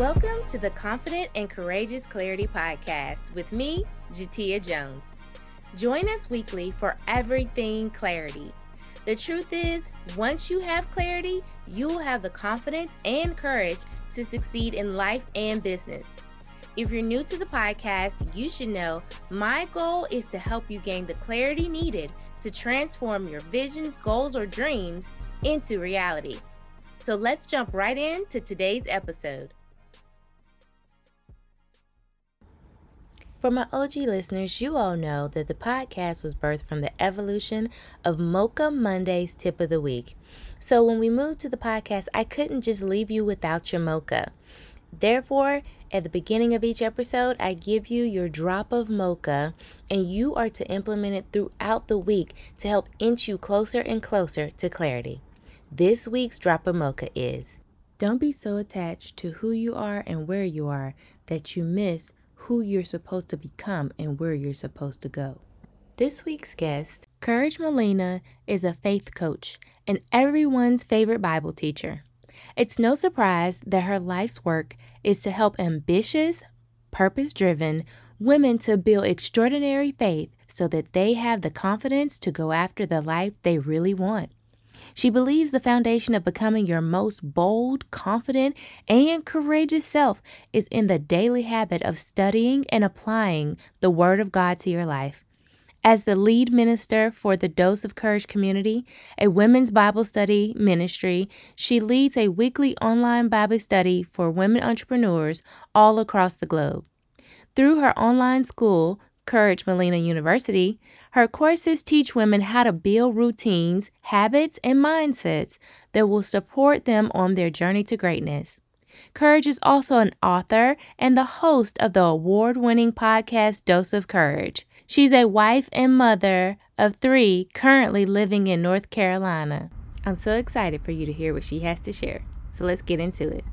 Welcome to the Confident and Courageous Clarity Podcast with me, Jatia Jones. Join us weekly for everything clarity. The truth is, once you have clarity, you'll have the confidence and courage to succeed in life and business. If you're new to the podcast, you should know my goal is to help you gain the clarity needed to transform your visions, goals, or dreams into reality. So let's jump right into today's episode. For my OG listeners, you all know that the podcast was birthed from the evolution of Mocha Monday's tip of the week. So when we moved to the podcast, I couldn't just leave you without your mocha. Therefore, at the beginning of each episode, I give you your drop of mocha, and you are to implement it throughout the week to help inch you closer and closer to clarity. This week's drop of mocha is Don't be so attached to who you are and where you are that you miss who you're supposed to become and where you're supposed to go. This week's guest, Courage Molina, is a faith coach and everyone's favorite Bible teacher. It's no surprise that her life's work is to help ambitious, purpose driven women to build extraordinary faith so that they have the confidence to go after the life they really want. She believes the foundation of becoming your most bold, confident, and courageous self is in the daily habit of studying and applying the Word of God to your life. As the lead minister for the Dose of Courage community, a women's Bible study ministry, she leads a weekly online Bible study for women entrepreneurs all across the globe. Through her online school, Courage Molina University, her courses teach women how to build routines, habits, and mindsets that will support them on their journey to greatness. Courage is also an author and the host of the award winning podcast Dose of Courage. She's a wife and mother of three currently living in North Carolina. I'm so excited for you to hear what she has to share. So let's get into it.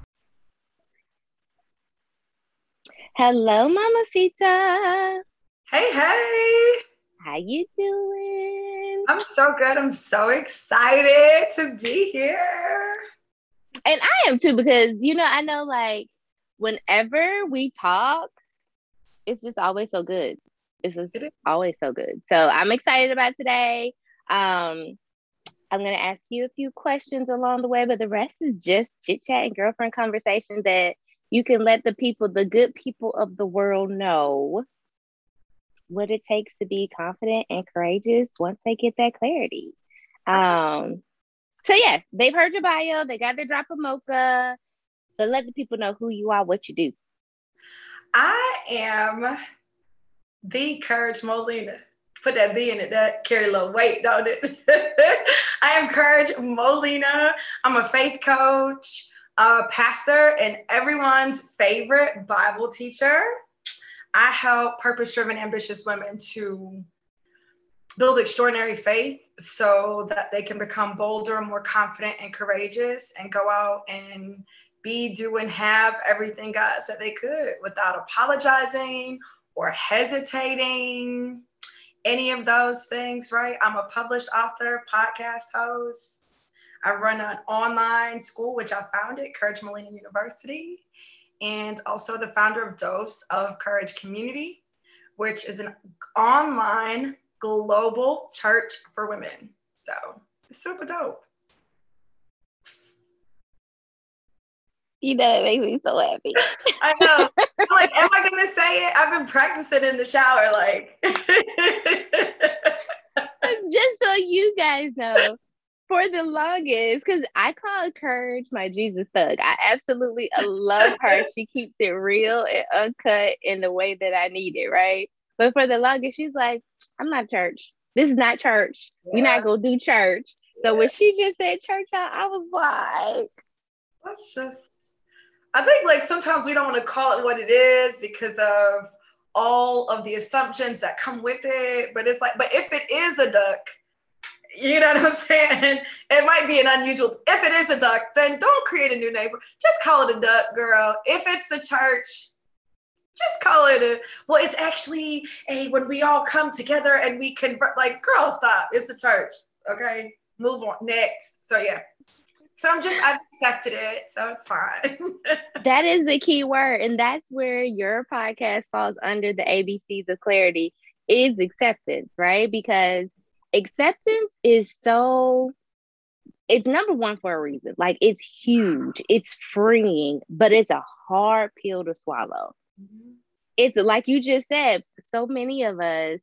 Hello, Mama Sita. Hey, hey. How you doing? I'm so good. I'm so excited to be here. And I am too because you know, I know like whenever we talk, it's just always so good. It's just always so good. So I'm excited about today. Um I'm going to ask you a few questions along the way, but the rest is just chit chat and girlfriend conversation that you can let the people, the good people of the world know what it takes to be confident and courageous once they get that clarity. Um, so yes, they've heard your bio, they got their drop of mocha, but let the people know who you are, what you do. I am the Courage Molina. Put that B in it, that carry a little weight, don't it? I am Courage Molina. I'm a faith coach, a pastor, and everyone's favorite Bible teacher. I help purpose driven, ambitious women to build extraordinary faith so that they can become bolder, more confident, and courageous and go out and be, do, and have everything God said they could without apologizing or hesitating. Any of those things, right? I'm a published author, podcast host. I run an online school, which I founded, Courage Molina University and also the founder of Dose of Courage Community, which is an online global church for women. So super dope. You know, it makes me so happy. I know. I'm like, am I gonna say it? I've been practicing in the shower, like. Just so you guys know, for the longest because I call Courage my Jesus thug. I absolutely love her. she keeps it real and uncut in the way that I need it, right? But for the longest, she's like, I'm not church. This is not church. Yeah. We're not gonna do church. So yeah. when she just said church, I was like, that's just. I think like sometimes we don't want to call it what it is because of all of the assumptions that come with it. But it's like, but if it is a duck, you know what I'm saying? It might be an unusual. If it is a duck, then don't create a new neighbor. Just call it a duck, girl. If it's a church, just call it a. Well, it's actually a when we all come together and we convert. Like, girl, stop. It's the church. Okay, move on next. So yeah, So I'm just I've accepted it, so it's fine. that is the key word, and that's where your podcast falls under the ABCs of clarity is acceptance, right? Because acceptance is so it's number one for a reason. Like it's huge, it's freeing, but it's a hard pill to swallow. Mm-hmm. It's like you just said, so many of us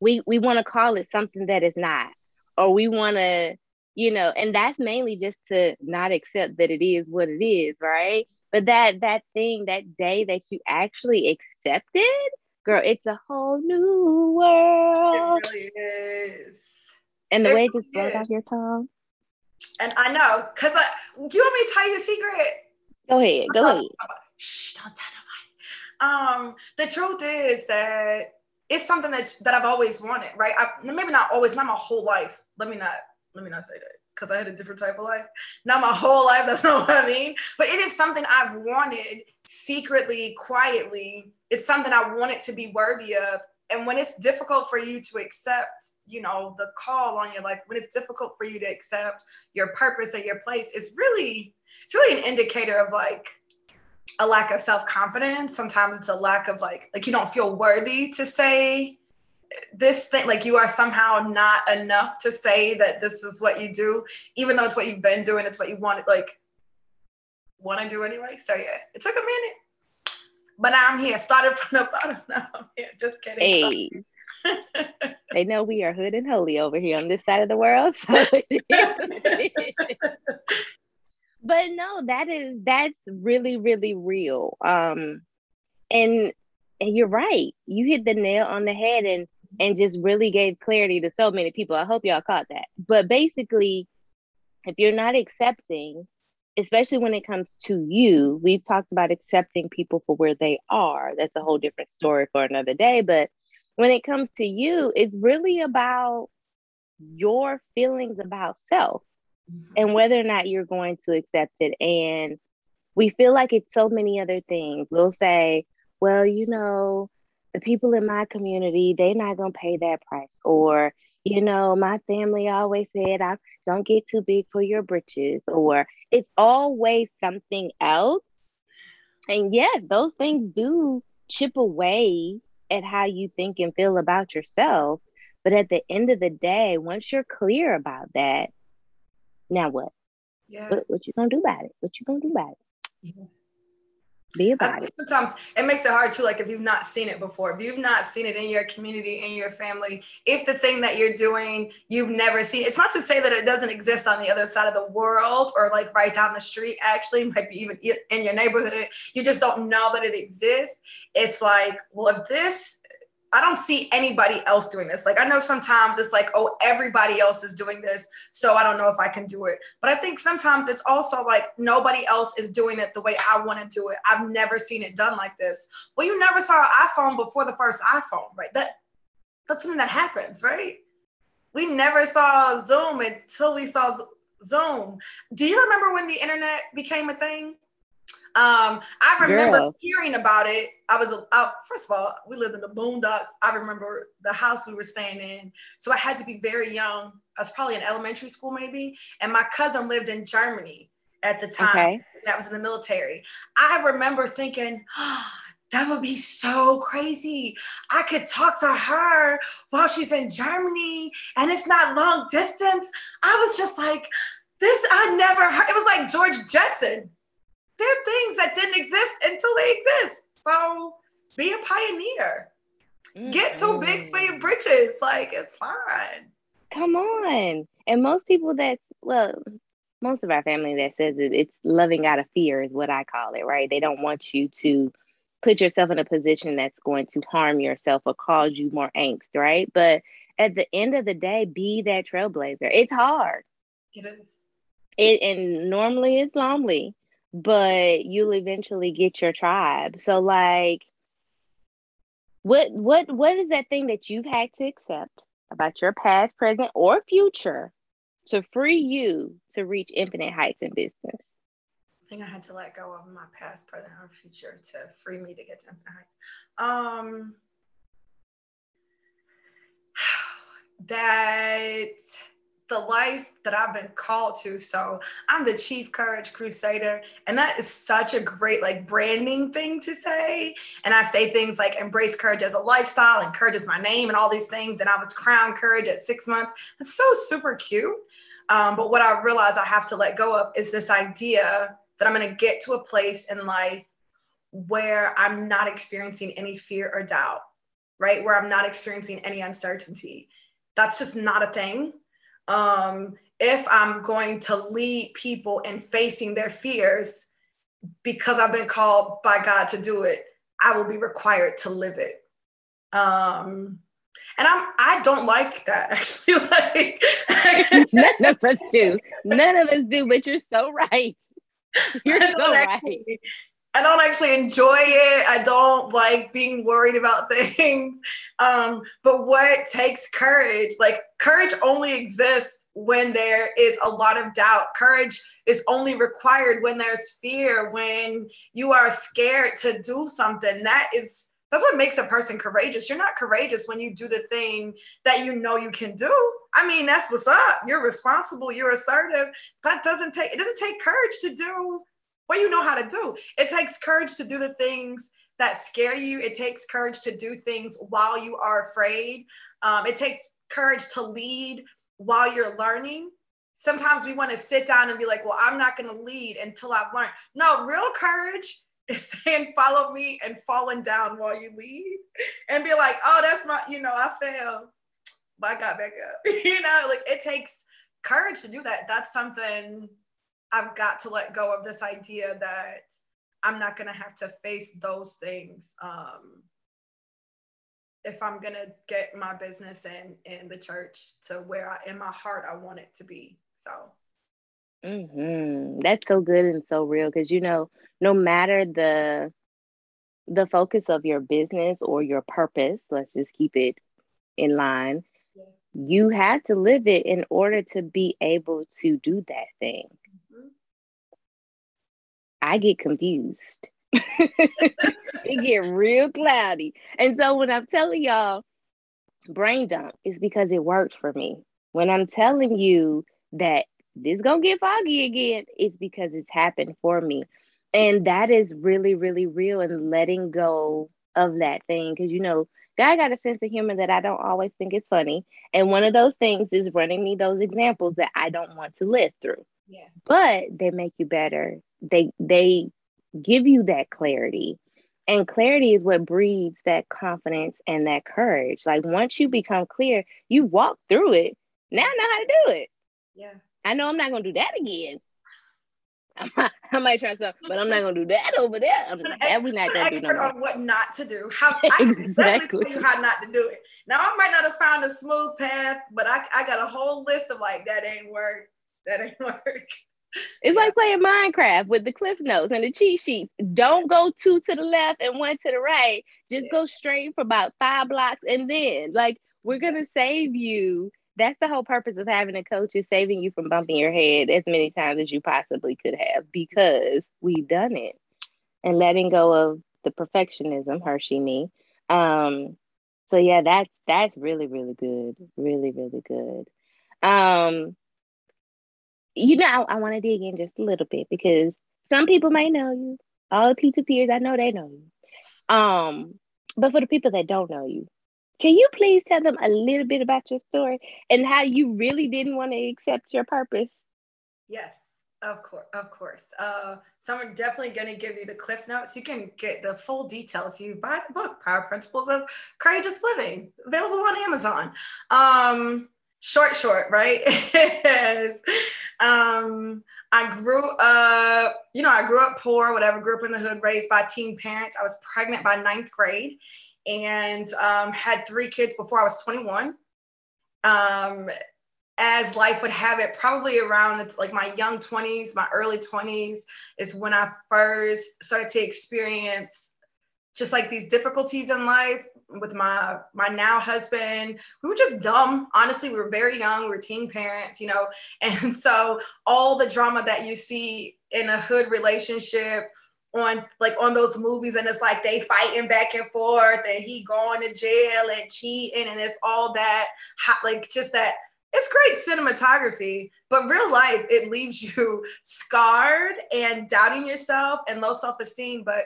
we we want to call it something that is not, or we want to you know and that's mainly just to not accept that it is what it is right but that that thing that day that you actually accepted girl it's a whole new world it really is and the it way it just flows out your tongue and i know because I, you want me to tell you a secret go ahead go ahead shh don't tell nobody um the truth is that it's something that that I've always wanted, right? I, maybe not always, not my whole life. Let me not let me not say that because I had a different type of life. Not my whole life, that's not what I mean. But it is something I've wanted secretly, quietly. It's something I wanted to be worthy of. And when it's difficult for you to accept, you know, the call on your life, when it's difficult for you to accept your purpose and your place, it's really, it's really an indicator of like a lack of self-confidence. Sometimes it's a lack of like, like you don't feel worthy to say this thing like you are somehow not enough to say that this is what you do even though it's what you've been doing it's what you wanted like want to do anyway so yeah it took a minute but now i'm here. Started from the bottom. Now i'm here. Just kidding. Hey. they know we are hood and holy over here on this side of the world so but no that is that's really really real. Um and and you're right. You hit the nail on the head and and just really gave clarity to so many people. I hope y'all caught that. But basically, if you're not accepting, especially when it comes to you, we've talked about accepting people for where they are. That's a whole different story for another day. But when it comes to you, it's really about your feelings about self mm-hmm. and whether or not you're going to accept it. And we feel like it's so many other things. We'll say, well, you know, the people in my community, they're not gonna pay that price. Or, you know, my family always said, I don't get too big for your britches, or it's always something else. And yes, those things do chip away at how you think and feel about yourself. But at the end of the day, once you're clear about that, now what? Yeah. What, what you gonna do about it? What you gonna do about it? Yeah be about it. Sometimes it makes it hard too. Like if you've not seen it before, if you've not seen it in your community, in your family, if the thing that you're doing you've never seen, it's not to say that it doesn't exist on the other side of the world or like right down the street. Actually, might be even in your neighborhood. You just don't know that it exists. It's like, well, if this I don't see anybody else doing this. Like I know sometimes it's like, oh, everybody else is doing this, so I don't know if I can do it. But I think sometimes it's also like nobody else is doing it the way I want to do it. I've never seen it done like this. Well, you never saw an iPhone before the first iPhone, right? That that's something that happens, right? We never saw Zoom until we saw Zoom. Do you remember when the internet became a thing? Um, I remember Girl. hearing about it. I was, uh, first of all, we lived in the boondocks. I remember the house we were staying in. So I had to be very young. I was probably in elementary school, maybe. And my cousin lived in Germany at the time. Okay. That was in the military. I remember thinking, oh, that would be so crazy. I could talk to her while she's in Germany and it's not long distance. I was just like, this, I never heard. It was like George Jetson they're things that didn't exist until they exist. So be a pioneer. Mm-hmm. Get too big for your britches. Like it's fine. Come on. And most people that well, most of our family that says it, it's loving out of fear is what I call it, right? They don't want you to put yourself in a position that's going to harm yourself or cause you more angst, right? But at the end of the day, be that trailblazer. It's hard. It is. It and normally it's lonely, but you'll eventually get your tribe. So like what what what is that thing that you've had to accept about your past, present, or future to free you to reach infinite heights in business? I think I had to let go of my past, present, or future to free me to get to infinite heights. Um that the life that I've been called to. So I'm the Chief Courage Crusader. And that is such a great like branding thing to say. And I say things like embrace courage as a lifestyle and courage is my name and all these things. And I was crowned courage at six months. It's so super cute. Um, but what I realize I have to let go of is this idea that I'm going to get to a place in life where I'm not experiencing any fear or doubt, right? Where I'm not experiencing any uncertainty. That's just not a thing. Um, if I'm going to lead people in facing their fears because I've been called by God to do it, I will be required to live it. Um, and I'm I don't like that actually. like none of us do. None of us do, but you're so right. You're so right. I don't actually enjoy it. I don't like being worried about things. Um, but what takes courage? Like courage only exists when there is a lot of doubt. Courage is only required when there's fear, when you are scared to do something. That is that's what makes a person courageous. You're not courageous when you do the thing that you know you can do. I mean, that's what's up. You're responsible, you're assertive. That doesn't take it doesn't take courage to do what you know how to do. It takes courage to do the things that scare you. It takes courage to do things while you are afraid. Um, it takes courage to lead while you're learning. Sometimes we want to sit down and be like, well, I'm not going to lead until I've learned. No, real courage is saying, follow me and falling down while you lead and be like, oh, that's my, you know, I failed, but I got back up. you know, like it takes courage to do that. That's something I've got to let go of this idea that I'm not going to have to face those things um, if I'm going to get my business and in the church to where I, in my heart I want it to be. So. Mm-hmm. That's so good and so real because you know, no matter the the focus of your business or your purpose, let's just keep it in line. Yeah. You have to live it in order to be able to do that thing. I get confused. it get real cloudy. And so when I'm telling y'all brain dump is because it worked for me. When I'm telling you that this gonna get foggy again, it's because it's happened for me. And that is really, really real and letting go of that thing. Cause you know, God got a sense of humor that I don't always think is funny. And one of those things is running me those examples that I don't want to live through. Yeah. But they make you better they they give you that clarity and clarity is what breeds that confidence and that courage like once you become clear you walk through it now i know how to do it yeah i know i'm not going to do that again I might, I might try something, but I'm not gonna do that over there. I'm, that we not gonna do no on what not to do. How I exactly tell you how not to do it. Now I might not have found a smooth path, but I, I got a whole list of like that ain't work, that ain't work. It's like playing Minecraft with the cliff notes and the cheat sheets. Don't go two to the left and one to the right. Just yeah. go straight for about five blocks and then like we're gonna save you. That's the whole purpose of having a coach is saving you from bumping your head as many times as you possibly could have because we've done it and letting go of the perfectionism, Hershey me. Um, so yeah, that's that's really, really good. Really, really good. Um, you know, I, I want to dig in just a little bit because some people may know you. All the pizza peers, I know they know you. Um, but for the people that don't know you, can you please tell them a little bit about your story and how you really didn't want to accept your purpose? Yes, of course, of course. Uh, so I'm definitely going to give you the cliff notes. You can get the full detail if you buy the book, Power Principles of Courageous Living, available on Amazon. Um, short, short, right? um, I grew up, you know, I grew up poor, whatever, grew up in the hood, raised by teen parents. I was pregnant by ninth grade and um, had three kids before I was 21. Um, as life would have it, probably around like my young 20s, my early 20s is when I first started to experience just like these difficulties in life with my my now husband we were just dumb honestly we were very young we were teen parents you know and so all the drama that you see in a hood relationship on like on those movies and it's like they fighting back and forth and he going to jail and cheating and it's all that hot like just that it's great cinematography, but real life, it leaves you scarred and doubting yourself and low self esteem. But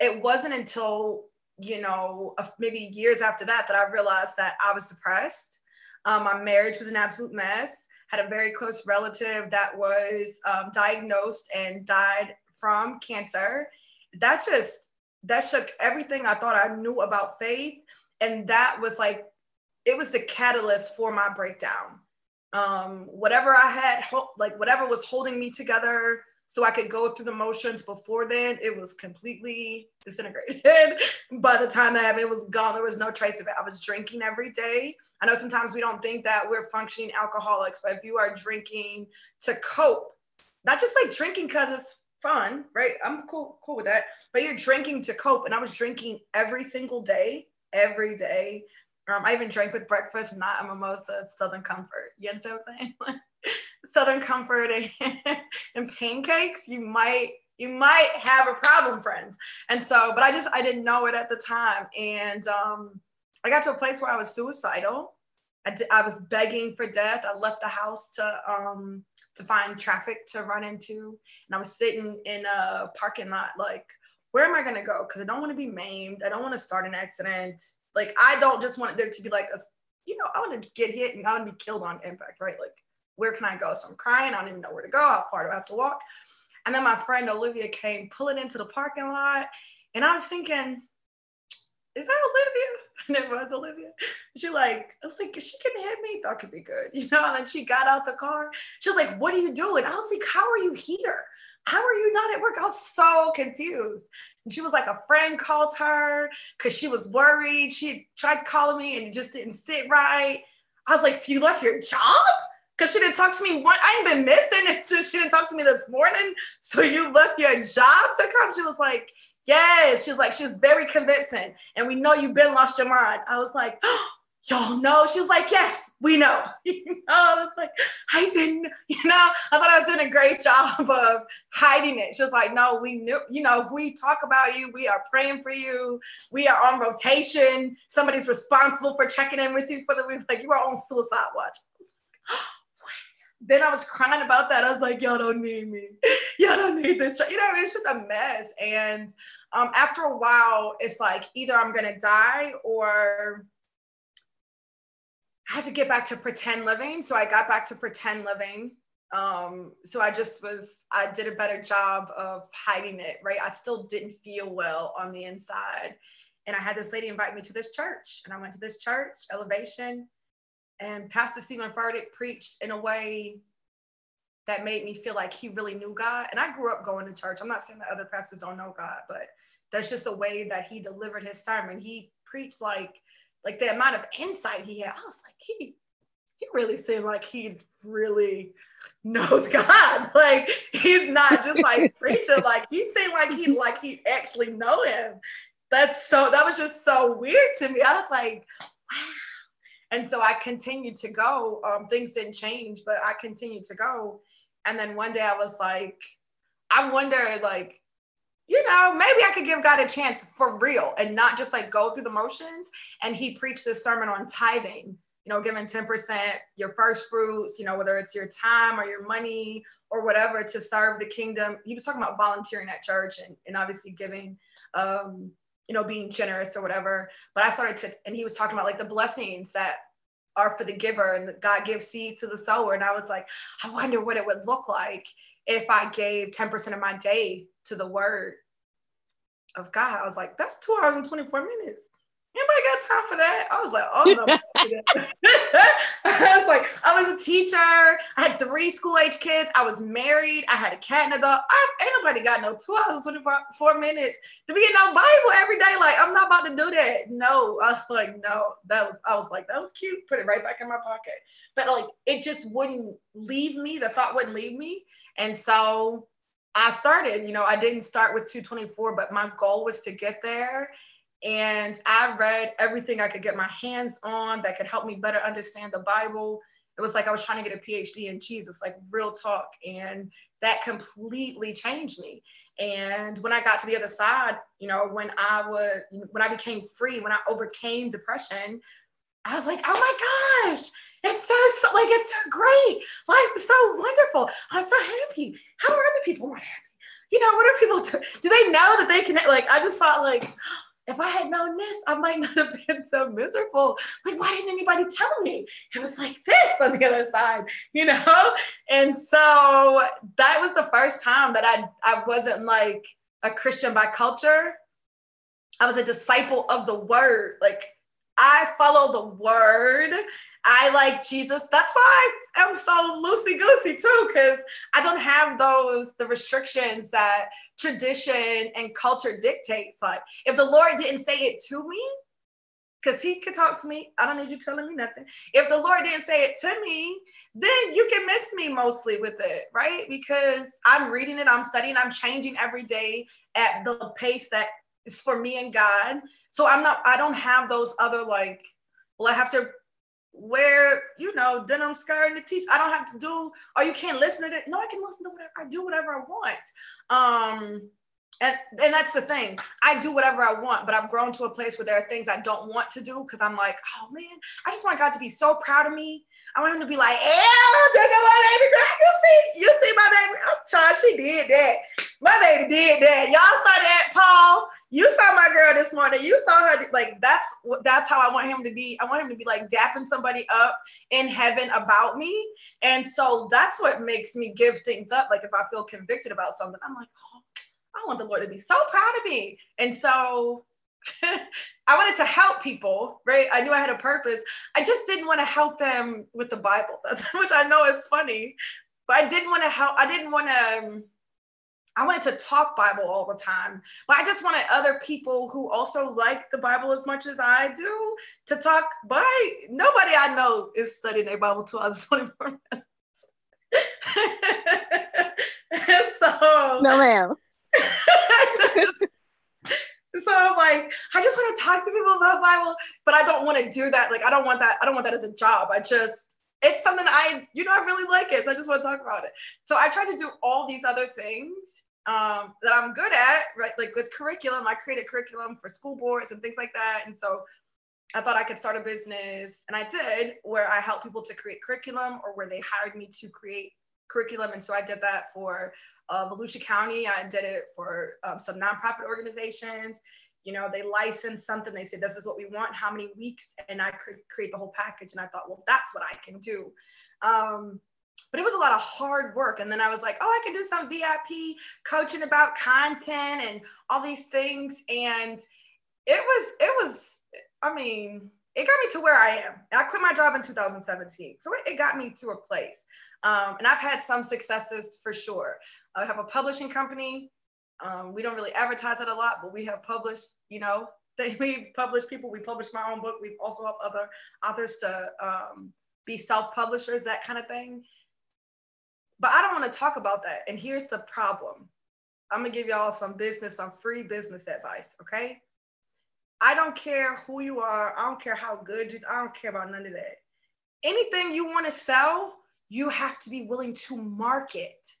it wasn't until, you know, maybe years after that that I realized that I was depressed. Um, my marriage was an absolute mess. Had a very close relative that was um, diagnosed and died from cancer. That just, that shook everything I thought I knew about faith. And that was like it was the catalyst for my breakdown. Um, whatever I had, like whatever was holding me together so I could go through the motions before then, it was completely disintegrated. By the time that it was gone, there was no trace of it. I was drinking every day. I know sometimes we don't think that we're functioning alcoholics, but if you are drinking to cope, not just like drinking because it's fun, right? I'm cool, cool with that. But you're drinking to cope. And I was drinking every single day, every day um, I even drank with breakfast, not a mimosa, Southern Comfort. You understand what I'm saying? Southern Comfort and, and pancakes, you might you might have a problem, friends. And so, but I just I didn't know it at the time, and um, I got to a place where I was suicidal. I, d- I was begging for death. I left the house to um, to find traffic to run into, and I was sitting in a parking lot, like, where am I gonna go? Because I don't want to be maimed. I don't want to start an accident. Like I don't just want there to be like a, you know, I want to get hit and I want to be killed on impact, right? Like where can I go? So I'm crying. I don't even know where to go. How far do I have to walk? And then my friend Olivia came pulling into the parking lot, and I was thinking, is that Olivia? And it was Olivia. She like, I was like, she can hit me. That could be good, you know. And then she got out the car. She was like, "What are you doing?" I was like, "How are you here? How are you not at work?" I was so confused. And she was like, a friend called her because she was worried. She tried calling me and it just didn't sit right. I was like, so you left your job? Because she didn't talk to me. What I ain't been missing. It's just she didn't talk to me this morning. So you left your job to come? She was like, yes. She's like, she's very convincing. And we know you've been lost your mind. I was like, oh, y'all know? She was like, yes, we know. you know, I was like, I didn't, you know, I thought I was doing a great job of hiding it. She was like, no, we knew, you know, we talk about you. We are praying for you. We are on rotation. Somebody's responsible for checking in with you for the week. Like you are on suicide watch. I? Then I was crying about that. I was like, y'all don't need me. Y'all don't need this. You know, it's just a mess. And um, after a while, it's like either I'm to die or I had to get back to pretend living. So I got back to pretend living. Um, so I just was, I did a better job of hiding it, right? I still didn't feel well on the inside. And I had this lady invite me to this church. And I went to this church, Elevation, and Pastor Steven Furtick preached in a way that made me feel like he really knew God. And I grew up going to church. I'm not saying that other pastors don't know God, but that's just the way that he delivered his sermon. He preached like like the amount of insight he had, I was like, he he really seemed like he really knows God. Like he's not just like preaching, like he seemed like he like he actually know him. That's so that was just so weird to me. I was like, wow. And so I continued to go. Um, things didn't change, but I continued to go. And then one day I was like, I wonder, like, you know, maybe I could give God a chance for real and not just like go through the motions. And he preached this sermon on tithing, you know, giving 10% your first fruits, you know, whether it's your time or your money or whatever to serve the kingdom. He was talking about volunteering at church and, and obviously giving, um, you know, being generous or whatever. But I started to, and he was talking about like the blessings that are for the giver and God gives seed to the sower. And I was like, I wonder what it would look like if I gave 10% of my day to the word of God. I was like, that's two hours and 24 minutes. Anybody got time for that? I was like, oh no. I was like, I was a teacher. I had three school age kids. I was married. I had a cat and a dog. I, ain't nobody got no two hours and 24 minutes to be in no Bible every day. Like, I'm not about to do that. No. I was like, no. That was, I was like, that was cute. Put it right back in my pocket. But like, it just wouldn't leave me. The thought wouldn't leave me. And so I started, you know, I didn't start with 224, but my goal was to get there. And I read everything I could get my hands on that could help me better understand the Bible. It was like I was trying to get a PhD in Jesus, like real talk. And that completely changed me. And when I got to the other side, you know, when I was, when I became free, when I overcame depression, I was like, oh my gosh, It's so, so like it's so great. Life is so wonderful. I'm so happy. How are other people not happy? You know, what are people do? Do they know that they can like I just thought like if I had known this, I might not have been so miserable. Like, why didn't anybody tell me? It was like this on the other side, you know? And so that was the first time that I, I wasn't like a Christian by culture. I was a disciple of the word. Like, I follow the word. I like Jesus. That's why I'm so loosey goosey too, because I don't have those the restrictions that tradition and culture dictates. Like if the Lord didn't say it to me, because he could talk to me. I don't need you telling me nothing. If the Lord didn't say it to me, then you can miss me mostly with it, right? Because I'm reading it, I'm studying, I'm changing every day at the pace that is for me and God. So I'm not, I don't have those other like, well, I have to wear, you know, denim skirt and the teach. I don't have to do, or you can't listen to it. No, I can listen to whatever I do whatever I want. Um, and and that's the thing. I do whatever I want, but I've grown to a place where there are things I don't want to do because I'm like, oh man, I just want God to be so proud of me. I want him to be like, yeah, at my baby girl. You see, you see my baby. I'm. She did that. My baby did that. Y'all Paul. You saw my girl this morning. You saw her. Like that's that's how I want him to be. I want him to be like dapping somebody up in heaven about me. And so that's what makes me give things up. Like if I feel convicted about something, I'm like, oh, I want the Lord to be so proud of me. And so I wanted to help people, right? I knew I had a purpose. I just didn't want to help them with the Bible, which I know is funny, but I didn't want to help. I didn't want to. Um, I wanted to talk Bible all the time, but I just wanted other people who also like the Bible as much as I do to talk. But nobody I know is studying a Bible two hours 24 minutes. so, no, ma'am. so I'm like, I just want to talk to people about Bible, but I don't want to do that. Like, I don't want that. I don't want that as a job. I just, it's something I, you know, I really like it. So I just want to talk about it. So I tried to do all these other things um, that I'm good at, right? Like with curriculum, I created curriculum for school boards and things like that. And so I thought I could start a business, and I did, where I help people to create curriculum or where they hired me to create curriculum. And so I did that for uh, Volusia County. I did it for um, some nonprofit organizations. You know, they license something. They say this is what we want, how many weeks? And I cre- create the whole package. And I thought, well, that's what I can do. Um, but it was a lot of hard work. And then I was like, oh, I can do some VIP coaching about content and all these things. And it was, it was, I mean, it got me to where I am. And I quit my job in 2017. So it, it got me to a place. Um, and I've had some successes for sure. I have a publishing company. Um, we don't really advertise it a lot, but we have published, you know, they, we publish people. We publish my own book. We've also helped other authors to um, be self-publishers, that kind of thing. But I don't want to talk about that. And here's the problem. I'm gonna give y'all some business, some free business advice, okay? I don't care who you are. I don't care how good you. I don't care about none of that. Anything you want to sell, you have to be willing to market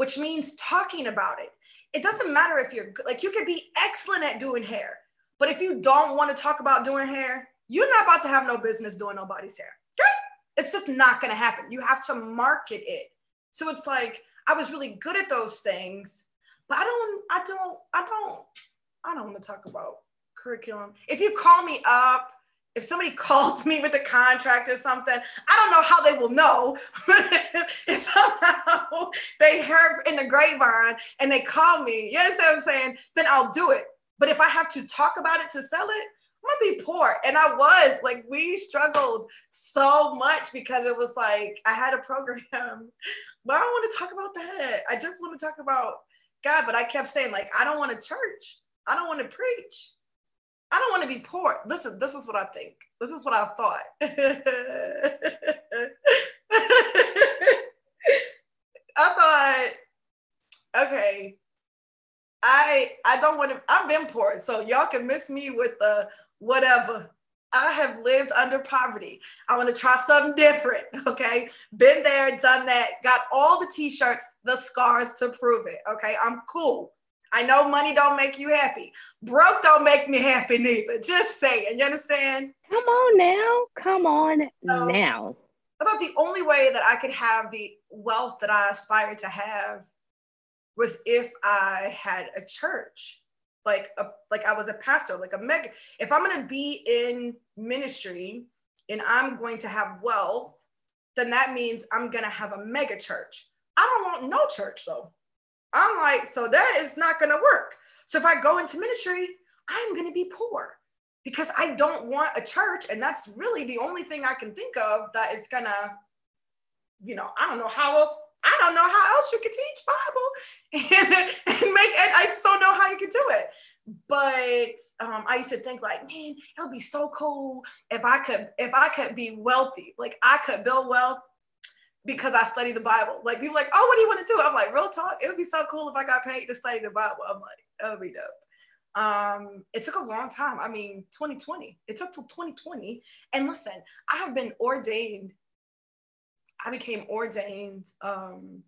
which means talking about it. It doesn't matter if you're like you could be excellent at doing hair, but if you don't want to talk about doing hair, you're not about to have no business doing nobody's hair. Okay? It's just not going to happen. You have to market it. So it's like I was really good at those things, but I don't, I don't, I don't, I don't want to talk about curriculum. If you call me up if somebody calls me with a contract or something, I don't know how they will know. but if somehow they heard in the grapevine and they call me, you what I'm saying? Then I'll do it. But if I have to talk about it to sell it, I'm gonna be poor. And I was like, we struggled so much because it was like I had a program, but I don't want to talk about that. I just want to talk about God. But I kept saying, like, I don't want a church. I don't want to preach. I don't want to be poor. Listen, this is what I think. This is what I thought. I thought, okay, I I don't want to. I've been poor, so y'all can miss me with the whatever. I have lived under poverty. I want to try something different. Okay, been there, done that. Got all the t-shirts, the scars to prove it. Okay, I'm cool. I know money don't make you happy. Broke don't make me happy neither. Just saying. You understand? Come on now. Come on so, now. I thought the only way that I could have the wealth that I aspired to have was if I had a church, like a like I was a pastor, like a mega. If I'm gonna be in ministry and I'm going to have wealth, then that means I'm gonna have a mega church. I don't want no church though. I'm like, so that is not gonna work. So if I go into ministry, I'm gonna be poor because I don't want a church. And that's really the only thing I can think of that is gonna, you know, I don't know how else. I don't know how else you could teach Bible and, and make it. I just don't know how you could do it. But um, I used to think like, man, it would be so cool if I could, if I could be wealthy, like I could build wealth because I study the Bible. Like people like, oh, what do you want to do? I'm like, real talk. It would be so cool if I got paid to study the Bible. I'm like, that would be dope. Um, it took a long time. I mean, 2020. It took till 2020. And listen, I have been ordained. I became ordained. Um,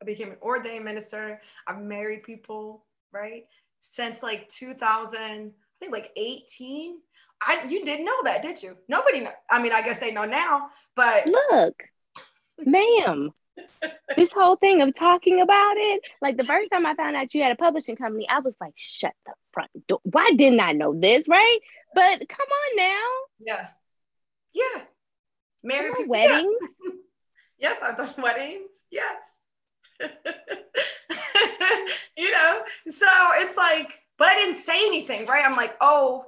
I became an ordained minister. I've married people, right? Since like 2000, I think like 18. I you didn't know that, did you? Nobody know. I mean, I guess they know now, but look, ma'am, this whole thing of talking about it, like the first time I found out you had a publishing company, I was like, shut the front door. Why didn't I know this, right? But come on now. Yeah. Yeah. Married people. Weddings. Yeah. yes, I've done weddings. Yes. you know, so it's like, but I didn't say anything, right? I'm like, oh,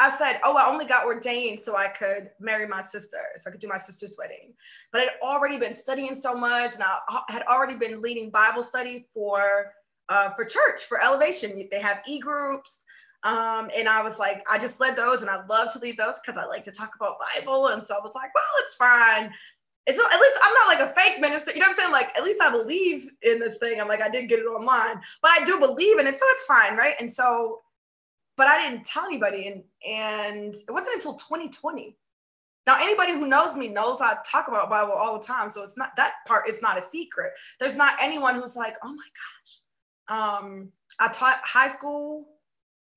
I said, oh, I only got ordained so I could marry my sister, so I could do my sister's wedding. But I'd already been studying so much, and I had already been leading Bible study for uh, for church for Elevation. They have e groups, um, and I was like, I just led those, and I love to lead those because I like to talk about Bible. And so I was like, well, it's fine. It's at least I'm not like a fake minister. You know what I'm saying? Like at least I believe in this thing. I'm like I did get it online, but I do believe in it, so it's fine, right? And so but I didn't tell anybody. And, and it wasn't until 2020. Now, anybody who knows me knows I talk about Bible all the time. So it's not that part, it's not a secret. There's not anyone who's like, oh my gosh. Um, I taught high school.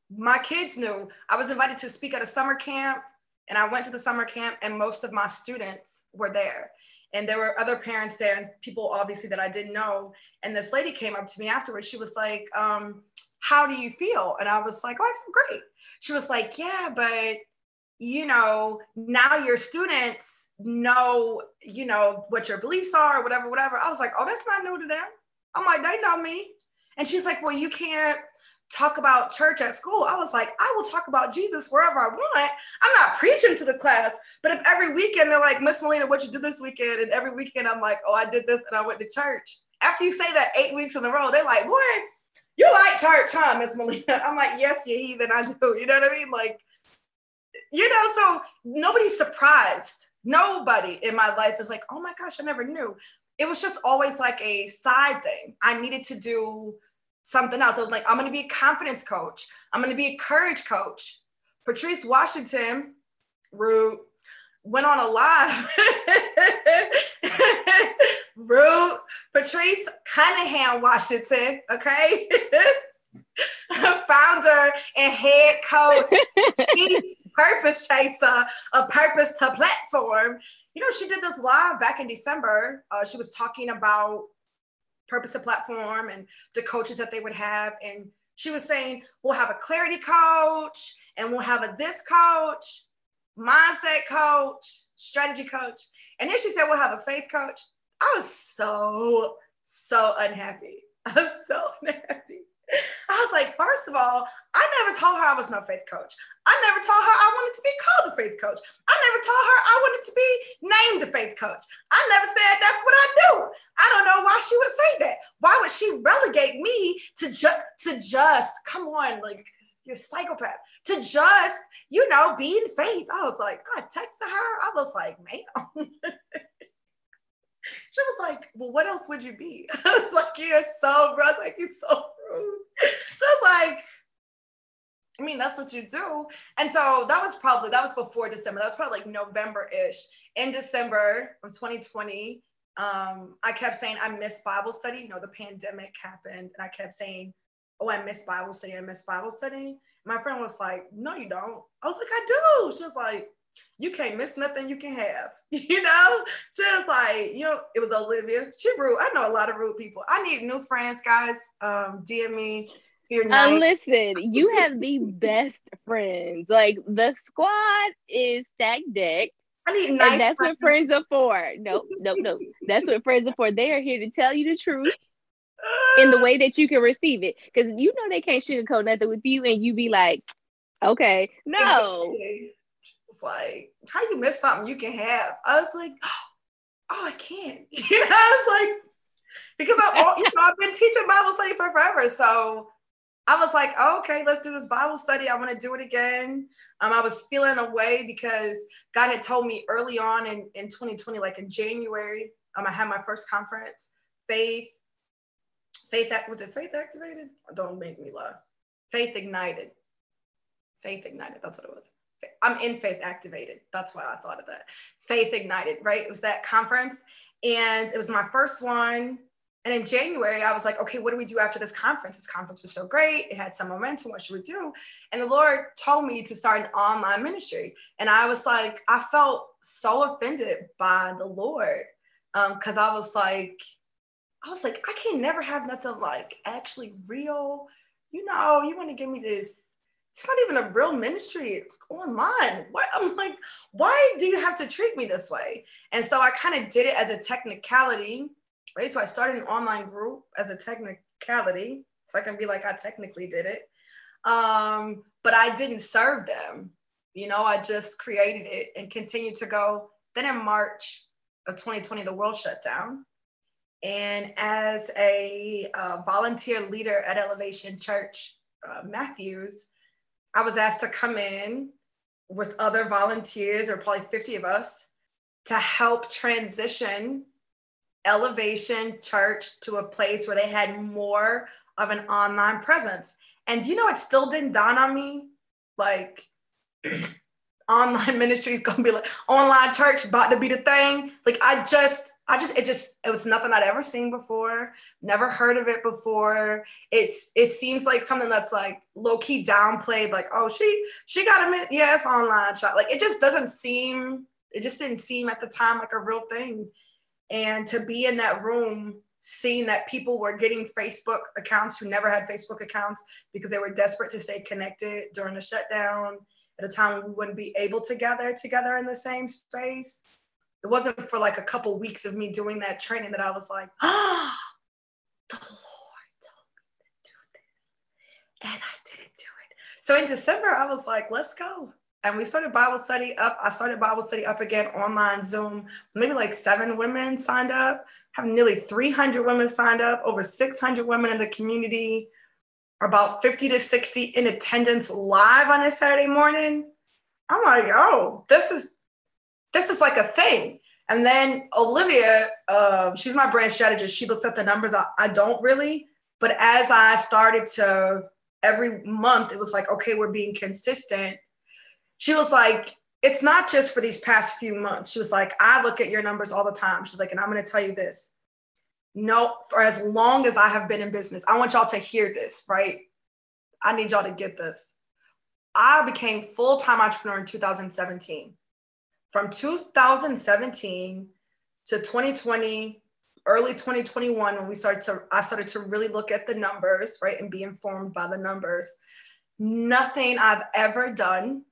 My kids knew I was invited to speak at a summer camp, and I went to the summer camp, and most of my students were there. And there were other parents there and people obviously that I didn't know. And this lady came up to me afterwards. She was like, um, how do you feel? And I was like, oh, I feel great. She was like, yeah, but you know, now your students know, you know, what your beliefs are or whatever, whatever. I was like, oh, that's not new to them. I'm like, they know me. And she's like, well, you can't talk about church at school. I was like, I will talk about Jesus wherever I want. I'm not preaching to the class, but if every weekend they're like, Miss Melina, what you do this weekend? And every weekend I'm like, oh, I did this and I went to church. After you say that eight weeks in a row, they're like, boy, you like church, huh, Miss Melina? I'm like, yes, you heathen, I do. You know what I mean? Like, you know, so nobody's surprised. Nobody in my life is like, oh my gosh, I never knew. It was just always like a side thing. I needed to do something else. I was like, I'm gonna be a confidence coach. I'm gonna be a courage coach. Patrice Washington, rude, went on a live. rude Patrice Cunningham Washington, okay? Founder and head coach, chief purpose chaser a Purpose to Platform. You know, she did this live back in December. Uh, she was talking about Purpose to Platform and the coaches that they would have. And she was saying, we'll have a clarity coach and we'll have a this coach, mindset coach, strategy coach. And then she said, we'll have a faith coach. I was so, so unhappy. I was so unhappy. I was like, first of all, I never told her I was no faith coach. I never told her I wanted to be called a faith coach. I never told her I wanted to be named a faith coach. I never said that's what I do. I don't know why she would say that. Why would she relegate me to just to just come on, like you're psychopath, to just, you know, be in faith. I was like, I texted her. I was like, man. She was like, Well, what else would you be? I was like, You're so gross. Like, you're so rude. She was like, I mean, that's what you do. And so that was probably, that was before December. That was probably like November ish. In December of 2020, um, I kept saying, I miss Bible study. You know, the pandemic happened. And I kept saying, Oh, I miss Bible study. I miss Bible study. My friend was like, No, you don't. I was like, I do. She was like, you can't miss nothing you can have. You know, just like you know, it was Olivia. She rude. I know a lot of rude people. I need new friends, guys. Um, DM me. Um, listen, you have the best friends. Like the squad is stack deck. I need nice. And that's friends. what friends are for. Nope, nope, nope. That's what friends are for. They are here to tell you the truth in the way that you can receive it. Because you know they can't sugarcoat nothing with you, and you be like, okay, no. Like, how you miss something you can have? I was like, oh, I can't. You know, I was like, because I, you know, I've been teaching Bible study for forever. So I was like, oh, okay, let's do this Bible study. I want to do it again. Um, I was feeling away because God had told me early on in, in 2020, like in January, um, I had my first conference, Faith, Faith, was it Faith Activated? Don't make me lie. Faith Ignited. Faith Ignited, that's what it was. I'm in Faith Activated. That's why I thought of that. Faith Ignited, right? It was that conference. And it was my first one. And in January, I was like, okay, what do we do after this conference? This conference was so great. It had some momentum. What should we do? And the Lord told me to start an online ministry. And I was like, I felt so offended by the Lord. Um, cause I was like, I was like, I can never have nothing like actually real. You know, you want to give me this it's not even a real ministry. It's online. What I'm like, why do you have to treat me this way? And so I kind of did it as a technicality, right? So I started an online group as a technicality. So I can be like, I technically did it. Um, but I didn't serve them. You know, I just created it and continued to go. Then in March of 2020, the world shut down. And as a uh, volunteer leader at Elevation Church, uh, Matthews, I was asked to come in with other volunteers, or probably 50 of us, to help transition Elevation Church to a place where they had more of an online presence. And you know, it still didn't dawn on me like online ministry is gonna be like online church about to be the thing. Like I just I just it just it was nothing I'd ever seen before, never heard of it before. It's it seems like something that's like low key downplayed, like oh she she got a minute, yeah it's online shot. Like it just doesn't seem it just didn't seem at the time like a real thing. And to be in that room, seeing that people were getting Facebook accounts who never had Facebook accounts because they were desperate to stay connected during the shutdown at a time when we wouldn't be able to gather together in the same space it wasn't for like a couple weeks of me doing that training that I was like, ah, the Lord told me to do this. And I didn't do it. So in December, I was like, let's go. And we started Bible study up. I started Bible study up again online Zoom. Maybe like seven women signed up. Have nearly 300 women signed up, over 600 women in the community, about 50 to 60 in attendance live on a Saturday morning. I'm like, oh, this is this is like a thing. And then Olivia, uh, she's my brand strategist. She looks at the numbers. I, I don't really, but as I started to every month, it was like, okay, we're being consistent. She was like, it's not just for these past few months. She was like, I look at your numbers all the time. She's like, and I'm going to tell you this. No, for as long as I have been in business, I want y'all to hear this, right? I need y'all to get this. I became full time entrepreneur in 2017 from 2017 to 2020 early 2021 when we started to i started to really look at the numbers right and be informed by the numbers nothing i've ever done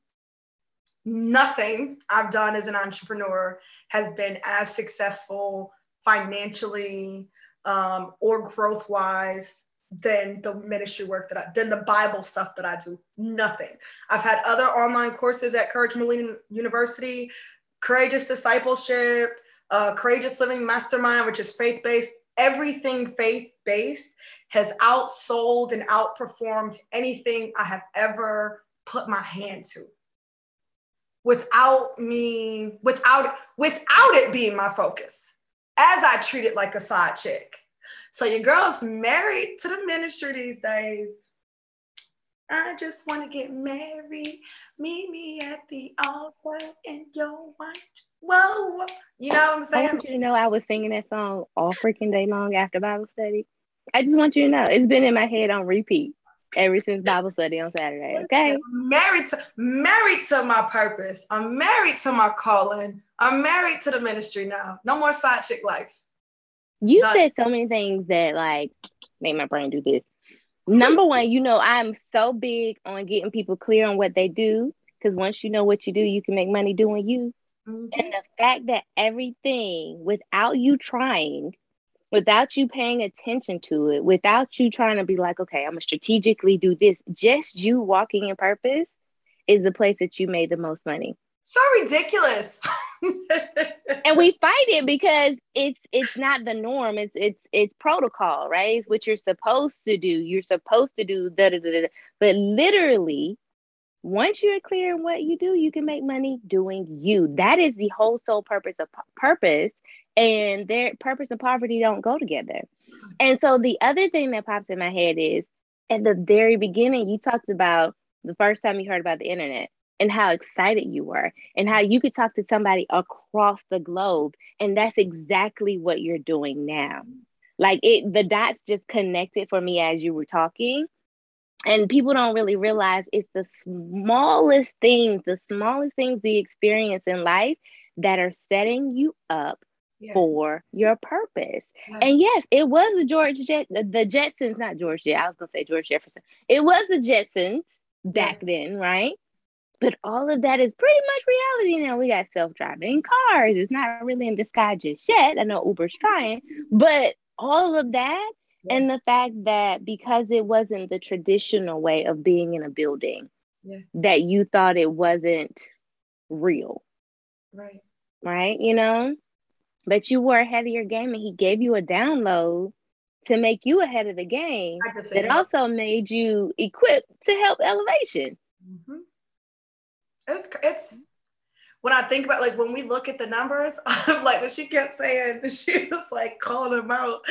nothing i've done as an entrepreneur has been as successful financially um, or growth wise than the ministry work that I than the Bible stuff that I do. Nothing. I've had other online courses at Courage Molina University, Courageous Discipleship, uh, Courageous Living Mastermind, which is faith based. Everything faith based has outsold and outperformed anything I have ever put my hand to without me without without it being my focus as i treat it like a side chick so your girl's married to the ministry these days. I just want to get married. Meet me at the altar and your wife. Whoa, you know what I'm saying? I want you to know I was singing that song all freaking day long after Bible study. I just want you to know it's been in my head on repeat. ever since Bible study on Saturday. Okay. I'm married to married to my purpose. I'm married to my calling. I'm married to the ministry now. No more side chick life. You said so many things that like made my brain do this. Number one, you know, I'm so big on getting people clear on what they do. Because once you know what you do, you can make money doing you. Mm-hmm. And the fact that everything without you trying without you paying attention to it, without you trying to be like, okay, I'm gonna strategically do this, just you walking in purpose is the place that you made the most money. So ridiculous. and we fight it because it's it's not the norm. It's it's it's protocol, right? It's what you're supposed to do. You're supposed to do da da da da. But literally, once you're clear in what you do, you can make money doing you. That is the whole sole purpose of purpose and their purpose and poverty don't go together. And so the other thing that pops in my head is at the very beginning, you talked about the first time you heard about the internet and how excited you were and how you could talk to somebody across the globe. And that's exactly what you're doing now. Like it, the dots just connected for me as you were talking. And people don't really realize it's the smallest things, the smallest things we experience in life that are setting you up yeah. for your purpose. Yeah. And yes, it was the George Jet, the, the, Jetsons, not George Jet. I was gonna say George Jefferson. It was the Jetsons back yeah. then, right? But all of that is pretty much reality now. We got self-driving cars. It's not really in the sky just yet. I know Uber's trying, but all of that and the fact that because it wasn't the traditional way of being in a building, that you thought it wasn't real. Right. Right. You know? but you were ahead of your game and he gave you a download to make you ahead of the game that also made you equipped to help elevation mm-hmm. It's it's when I think about like when we look at the numbers, I'm like what she kept saying, she was like calling them out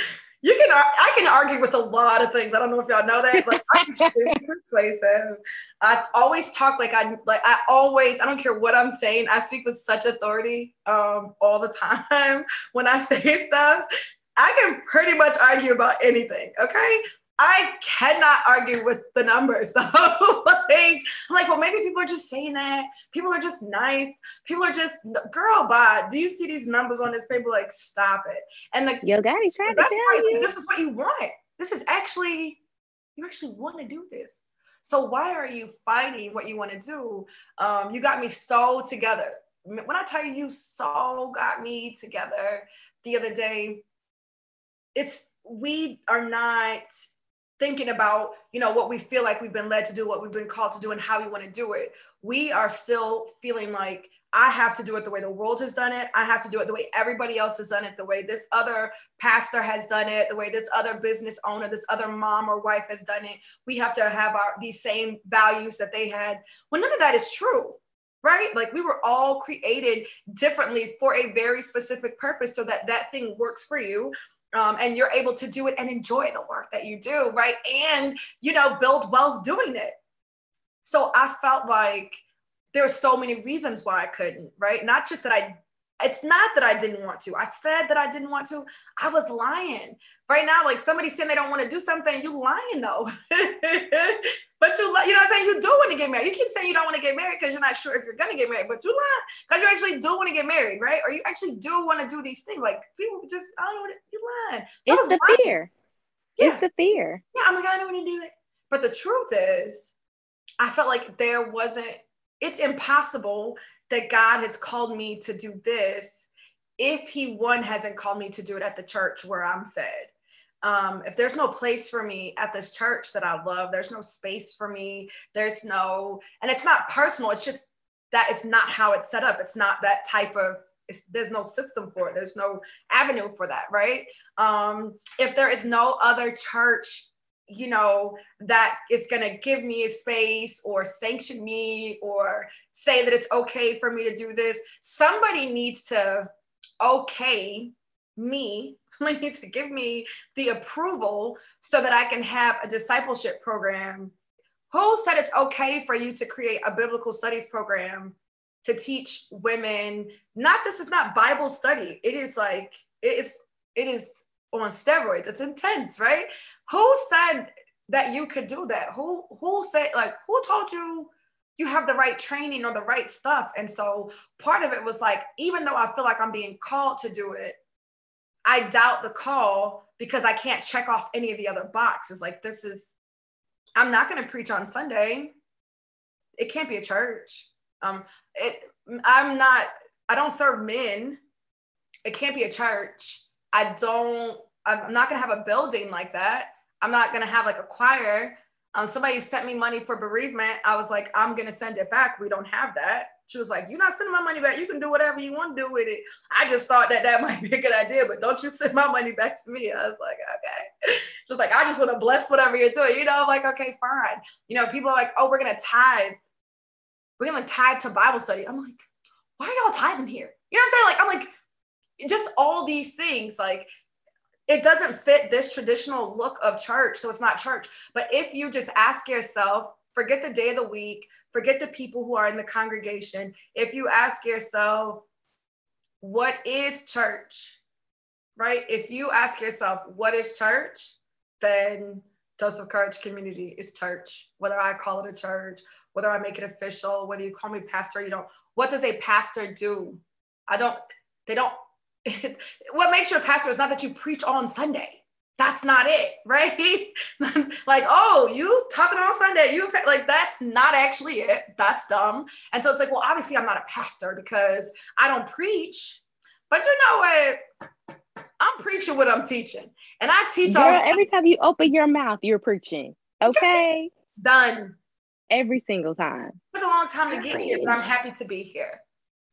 you can I can argue with a lot of things. I don't know if y'all know that, but I'm persuasive. I always talk like I like I always I don't care what I'm saying. I speak with such authority um, all the time when I say stuff. I can pretty much argue about anything. Okay, I cannot argue with the numbers. So like, I'm like, well, maybe people are just saying that. People are just nice. People are just, girl, bye. Do you see these numbers on this paper? Like, stop it. And the Yo Gotti trying to tell you. This is what you want. This is actually, you actually want to do this. So why are you fighting what you want to do? Um, you got me so together. When I tell you, you so got me together the other day, it's, we are not thinking about you know what we feel like we've been led to do what we've been called to do and how we want to do it. We are still feeling like i have to do it the way the world has done it. I have to do it the way everybody else has done it the way this other pastor has done it the way this other business owner this other mom or wife has done it. We have to have our these same values that they had. When none of that is true right? Like we were all created differently for a very specific purpose so that that thing works for you um, and you're able to do it and enjoy the work that you do, right? And you know, build wealth doing it. So I felt like there were so many reasons why I couldn't, right? Not just that I it's not that I didn't want to. I said that I didn't want to. I was lying. Right now, like somebody saying they don't want to do something, you lying though. but you, you know what I'm saying? You do want to get married. You keep saying you don't want to get married because you're not sure if you're gonna get married, but you lie because you actually do want to get married, right? Or you actually do want to do these things. Like people just, I don't know what you lying. So it's the lying. fear. Yeah. It's the fear. Yeah, I'm like, I don't want to do it. But the truth is, I felt like there wasn't. It's impossible that God has called me to do this if He one hasn't called me to do it at the church where I'm fed. Um, if there's no place for me at this church that I love, there's no space for me. There's no, and it's not personal. It's just that it's not how it's set up. It's not that type of. there's no system for it. There's no avenue for that, right? Um, if there is no other church you know, that is going to give me a space or sanction me or say that it's okay for me to do this. Somebody needs to okay me, somebody needs to give me the approval so that I can have a discipleship program. Who said it's okay for you to create a biblical studies program to teach women? Not this is not Bible study. It is like it is it is on steroids. It's intense, right? Who said that you could do that? Who who said like who told you you have the right training or the right stuff? And so part of it was like, even though I feel like I'm being called to do it, I doubt the call because I can't check off any of the other boxes. Like this is, I'm not going to preach on Sunday. It can't be a church. Um, it, I'm not. I don't serve men. It can't be a church. I don't. I'm not going to have a building like that. I'm not going to have like a choir. Um, somebody sent me money for bereavement. I was like, I'm gonna send it back. We don't have that. She was like, You're not sending my money back. You can do whatever you want to do with it. I just thought that that might be a good idea, but don't you send my money back to me. I was like, Okay. She was like, I just want to bless whatever you're doing. You know, I'm like, okay, fine. You know, people are like, Oh, we're gonna tithe. We're gonna tithe to Bible study. I'm like, Why are y'all tithing here? You know what I'm saying? Like, I'm like, just all these things. Like, it doesn't fit this traditional look of church. So it's not church. But if you just ask yourself, forget the day of the week, forget the people who are in the congregation. If you ask yourself, what is church? Right? If you ask yourself, what is church? Then Dose of Courage Community is church. Whether I call it a church, whether I make it official, whether you call me pastor, you don't. What does a pastor do? I don't, they don't it, what makes you a pastor is not that you preach on Sunday. That's not it, right? like, oh, you talking on Sunday, you like that's not actually it. That's dumb. And so it's like, well, obviously I'm not a pastor because I don't preach. But you know what? I'm preaching what I'm teaching. And I teach Girl, every time you open your mouth, you're preaching. Okay. Done. Every single time. It took a long time to get here, but I'm happy to be here.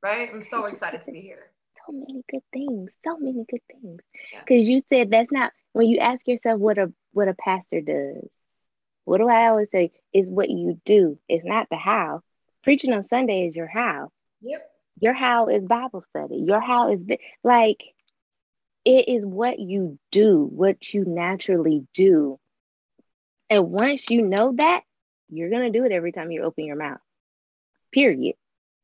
Right? I'm so excited to be here many good things, so many good things. Because you said that's not when you ask yourself what a what a pastor does. What do I always say? Is what you do. It's not the how. Preaching on Sunday is your how. Yep. Your how is Bible study. Your how is like it is what you do, what you naturally do. And once you know that, you're gonna do it every time you open your mouth. Period.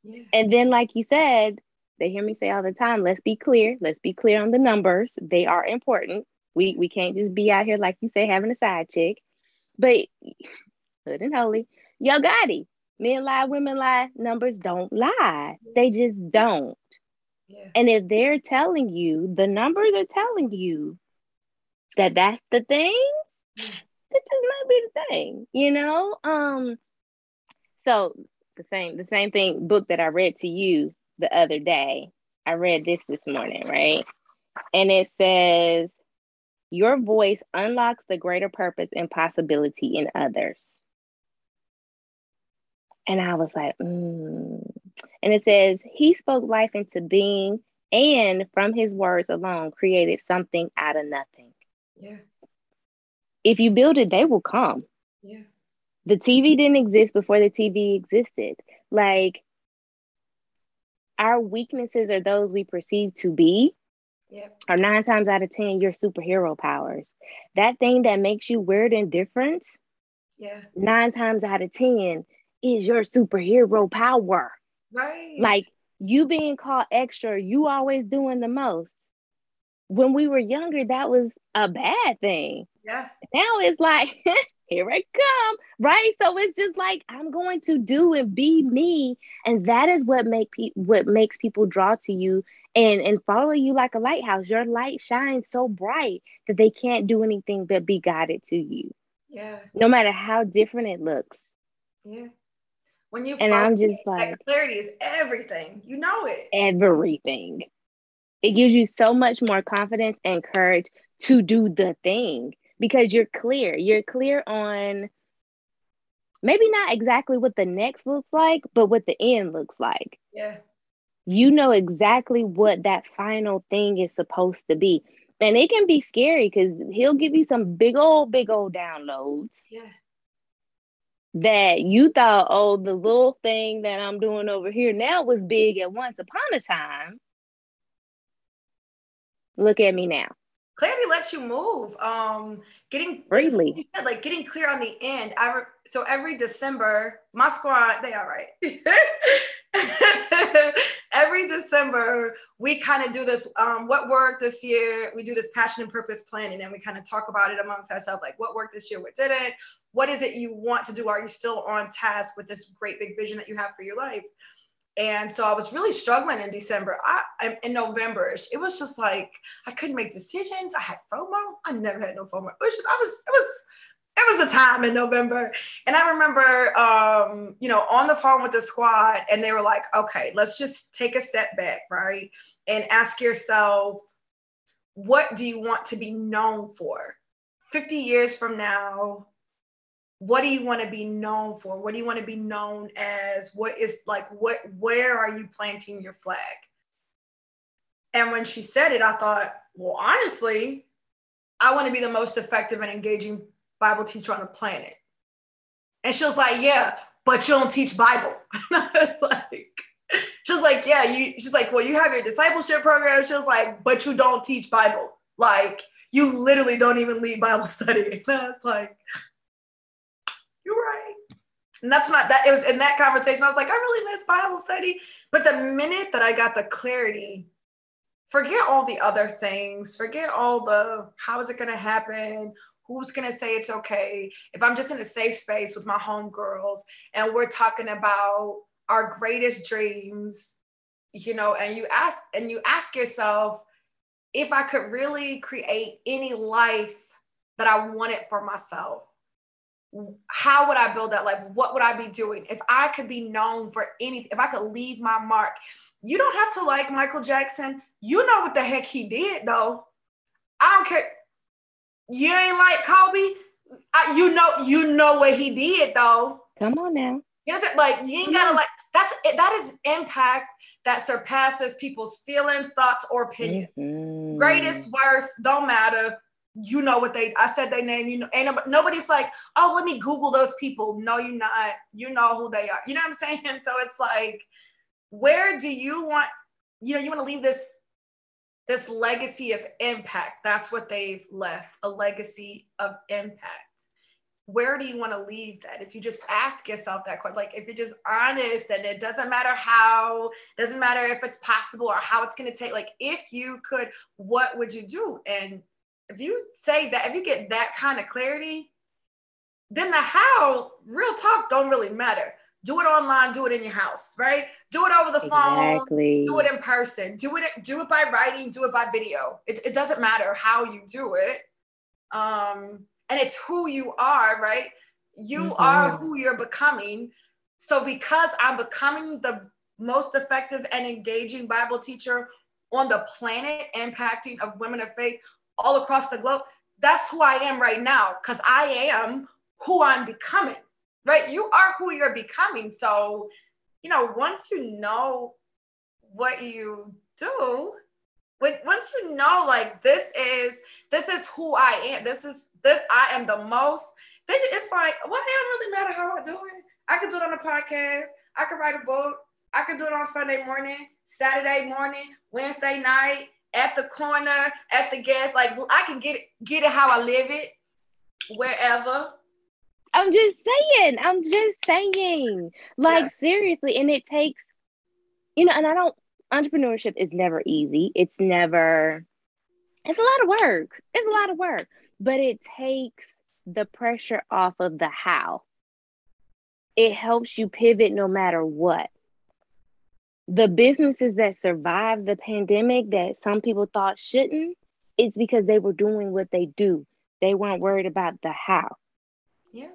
Yeah. And then, like you said, they hear me say all the time, let's be clear. Let's be clear on the numbers. They are important. We we can't just be out here, like you say, having a side chick. But hood and holy, yo Gotti, men lie, women lie, numbers don't lie. They just don't. Yeah. And if they're telling you, the numbers are telling you that that's the thing, that just might be the thing, you know? Um, so the same, the same thing book that I read to you the other day. I read this this morning, right? And it says, Your voice unlocks the greater purpose and possibility in others. And I was like, mm. And it says, He spoke life into being and from his words alone created something out of nothing. Yeah. If you build it, they will come. Yeah. The TV didn't exist before the TV existed. Like our weaknesses are those we perceive to be. Yep. are nine times out of ten your superhero powers. That thing that makes you weird and different yeah. nine times out of ten is your superhero power. Right. Like you being called extra you always doing the most. When we were younger that was a bad thing. Yeah. Now it's like here I come, right? So it's just like I'm going to do and be me, and that is what make pe- what makes people draw to you and and follow you like a lighthouse. Your light shines so bright that they can't do anything but be guided to you. Yeah. No matter how different it looks. Yeah. When you and I'm just like clarity is everything. You know it. Everything. It gives you so much more confidence and courage to do the thing because you're clear. You're clear on maybe not exactly what the next looks like, but what the end looks like. Yeah. You know exactly what that final thing is supposed to be. And it can be scary because he'll give you some big old, big old downloads. Yeah. That you thought, oh, the little thing that I'm doing over here now was big at once upon a time. Look at me now clarity lets you move um getting freely like, said, like getting clear on the end i re- so every december my squad they all right every December, we kind of do this. Um, what worked this year? We do this passion and purpose planning, and we kind of talk about it amongst ourselves, like what worked this year, what didn't. What is it you want to do? Are you still on task with this great big vision that you have for your life? And so I was really struggling in December. I in November, it was just like I couldn't make decisions. I had FOMO. I never had no FOMO. It was just I was it was it was a time in November. And I remember, um, you know, on the phone with the squad, and they were like, okay, let's just take a step back, right? And ask yourself, what do you want to be known for? 50 years from now, what do you want to be known for? What do you want to be known as? What is like, what, where are you planting your flag? And when she said it, I thought, well, honestly, I want to be the most effective and engaging Bible teacher on the planet. And she was like, yeah, but you don't teach Bible. like, she was like, yeah, you, she's like, well, you have your discipleship program. She was like, but you don't teach Bible. Like, you literally don't even lead Bible study. And I was like. And that's not that it was in that conversation. I was like, I really miss Bible study. But the minute that I got the clarity, forget all the other things, forget all the how is it going to happen? who's going to say it's okay if i'm just in a safe space with my homegirls and we're talking about our greatest dreams you know and you ask and you ask yourself if i could really create any life that i wanted for myself how would i build that life what would i be doing if i could be known for anything if i could leave my mark you don't have to like michael jackson you know what the heck he did though i don't care you ain't like Kobe. I, you know, you know what he did though. Come on now. You know, like you ain't gotta like that's that is impact that surpasses people's feelings, thoughts, or opinions. Mm-hmm. Greatest, worst, don't matter. You know what they I said their name, you know, and nobody's like, oh, let me Google those people. No, you're not. You know who they are. You know what I'm saying? So it's like, where do you want, you know, you want to leave this this legacy of impact. That's what they've left a legacy of impact. Where do you want to leave that? If you just ask yourself that question, like if you're just honest and it doesn't matter how, doesn't matter if it's possible or how it's going to take, like if you could, what would you do? And if you say that, if you get that kind of clarity, then the how, real talk, don't really matter do it online, do it in your house, right? Do it over the phone, do it in person, do it, do it by writing, do it by video. It, it doesn't matter how you do it. Um, and it's who you are, right? You mm-hmm. are who you're becoming. So because I'm becoming the most effective and engaging Bible teacher on the planet, impacting of women of faith all across the globe, that's who I am right now because I am who I'm becoming right? You are who you're becoming. So, you know, once you know what you do, once you know, like this is this is who I am. This is this I am the most. Then it's like, well, it really matter how I do it. I can do it on a podcast. I can write a book. I can do it on Sunday morning, Saturday morning, Wednesday night, at the corner, at the gas. Like I can get it, get it how I live it, wherever. I'm just saying. I'm just saying. Like yeah. seriously, and it takes, you know, and I don't. Entrepreneurship is never easy. It's never. It's a lot of work. It's a lot of work, but it takes the pressure off of the how. It helps you pivot no matter what. The businesses that survived the pandemic that some people thought shouldn't, it's because they were doing what they do. They weren't worried about the how. Yeah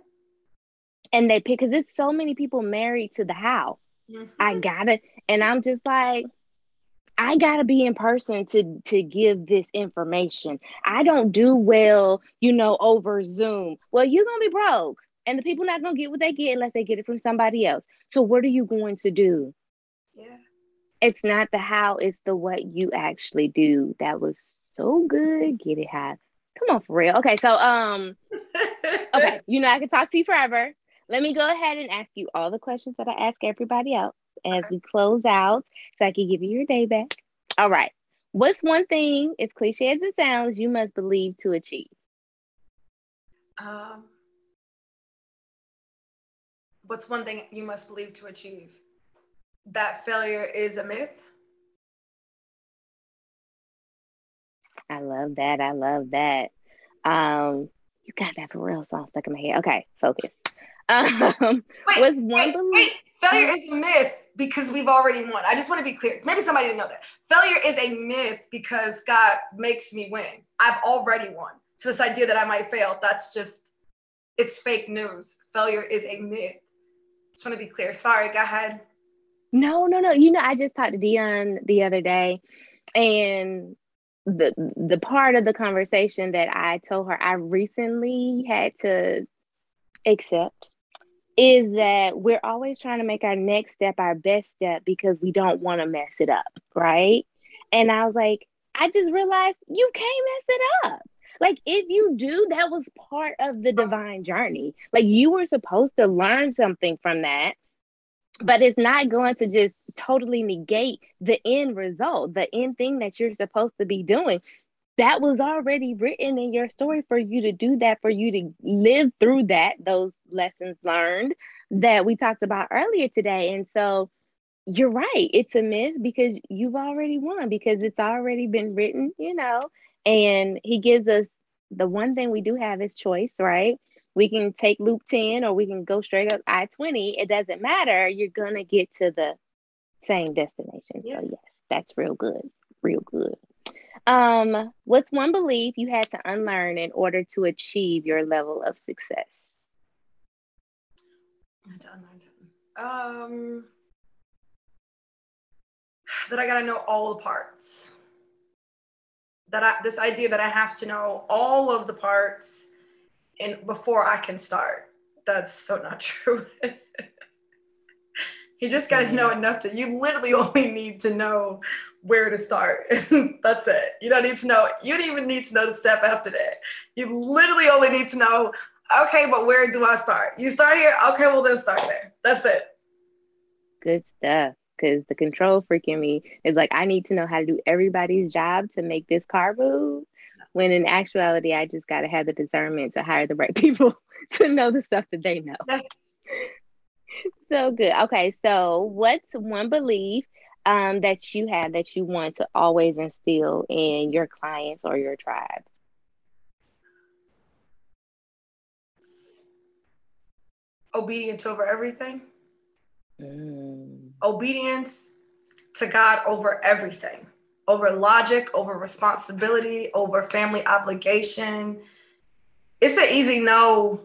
and they pick because it's so many people married to the how. Mm-hmm. I gotta, and I'm just like, I gotta be in person to to give this information. I don't do well, you know, over Zoom. Well, you're gonna be broke, and the people not gonna get what they get unless they get it from somebody else. So what are you going to do? Yeah, it's not the how, it's the what you actually do. That was so good. Get it high. Come on, for real. Okay, so um, okay, you know I can talk to you forever. Let me go ahead and ask you all the questions that I ask everybody else as we close out so I can give you your day back. All right. What's one thing, as cliche as it sounds, you must believe to achieve? Um, what's one thing you must believe to achieve? That failure is a myth. I love that. I love that. Um, you got that for real song stuck in my head. Okay, focus. Um, wait, was one wait, belief- wait, failure is a myth because we've already won. I just want to be clear. Maybe somebody didn't know that. Failure is a myth because God makes me win. I've already won. So this idea that I might fail, that's just it's fake news. Failure is a myth. Just want to be clear. Sorry, go ahead. No, no, no. You know, I just talked to Dion the other day, and the the part of the conversation that I told her I recently had to accept is that we're always trying to make our next step our best step because we don't want to mess it up, right? And I was like, I just realized you can't mess it up. Like if you do, that was part of the divine journey. Like you were supposed to learn something from that but it's not going to just totally negate the end result, the end thing that you're supposed to be doing. That was already written in your story for you to do that, for you to live through that, those lessons learned that we talked about earlier today. And so you're right, it's a myth because you've already won, because it's already been written, you know, and he gives us the one thing we do have is choice, right? We can take loop 10 or we can go straight up I-20. It doesn't matter. You're going to get to the same destination. Yeah. So yes, that's real good. Real good. Um, what's one belief you had to unlearn in order to achieve your level of success? Um, that I gotta know all the parts. That I this idea that I have to know all of the parts and before I can start. That's so not true. you just got to know enough to, you literally only need to know where to start. That's it. You don't need to know, you don't even need to know the step after that. You literally only need to know, okay, but where do I start? You start here? Okay, well, then start there. That's it. Good stuff. Because the control freak in me is like, I need to know how to do everybody's job to make this car move when in actuality, I just got to have the discernment to hire the right people to know the stuff that they know. Yes. so good. Okay, so what's one belief um, that you have that you want to always instill in your clients or your tribe? Obedience over everything. Mm. Obedience to God over everything over logic, over responsibility, over family obligation. It's an easy no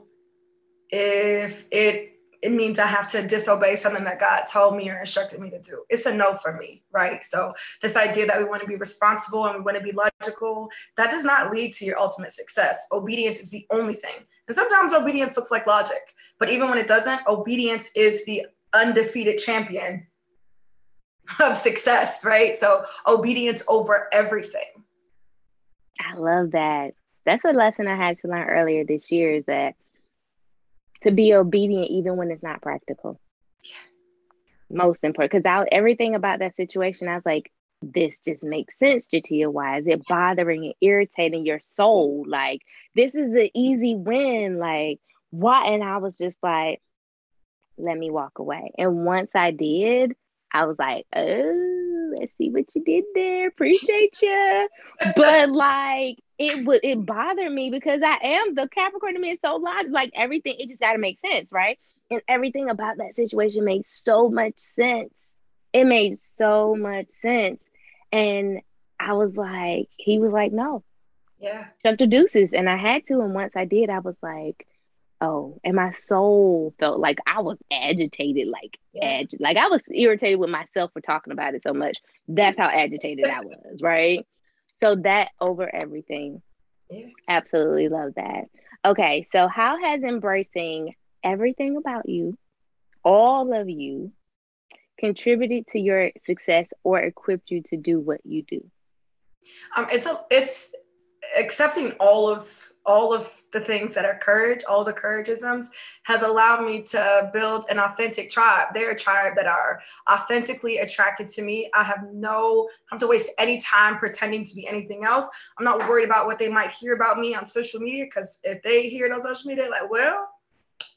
if it it means I have to disobey something that God told me or instructed me to do. It's a no for me, right? So this idea that we want to be responsible and we want to be logical, that does not lead to your ultimate success. Obedience is the only thing. And sometimes obedience looks like logic, but even when it doesn't, obedience is the undefeated champion of success, right? So obedience over everything. I love that. That's a lesson I had to learn earlier this year is that to be obedient even when it's not practical. Yeah. Most important. Because everything about that situation, I was like, this just makes sense, Jatia. Why is it bothering and irritating your soul? Like, this is an easy win. Like, why? And I was just like, let me walk away. And once I did, I was like, oh, let's see what you did there. Appreciate you. but like it would it bothered me because I am the Capricorn to me is so logical. Like everything, it just gotta make sense, right? And everything about that situation made so much sense. It made so much sense. And I was like, he was like, no. Yeah. Jump to deuces. And I had to. And once I did, I was like, oh and my soul felt like i was agitated like yeah. ag- like i was irritated with myself for talking about it so much. That's how agitated i was right? So that over everything. Yeah. absolutely love that. Okay so how has embracing everything about you all of you contributed to your success or equipped you to do what you do? Um it's a it's accepting all of all of the things that are courage, all the courageisms, has allowed me to build an authentic tribe. They're a tribe that are authentically attracted to me. I have no I have to waste any time pretending to be anything else. I'm not worried about what they might hear about me on social media because if they hear it on social media, like, well,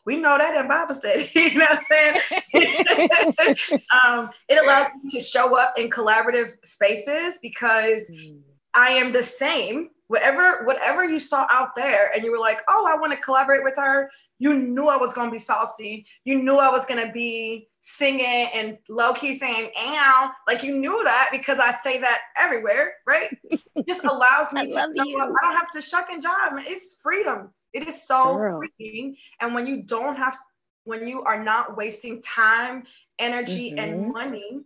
We know that in Bible study. you know what I'm saying? um, it allows me to show up in collaborative spaces because mm. I am the same. Whatever, whatever you saw out there, and you were like, "Oh, I want to collaborate with her." You knew I was going to be saucy. You knew I was going to be singing and low key saying "ow," like you knew that because I say that everywhere, right? It just allows me to. I don't have to shuck and jive. It's freedom. It is so Girl. freeing. And when you don't have, when you are not wasting time, energy, mm-hmm. and money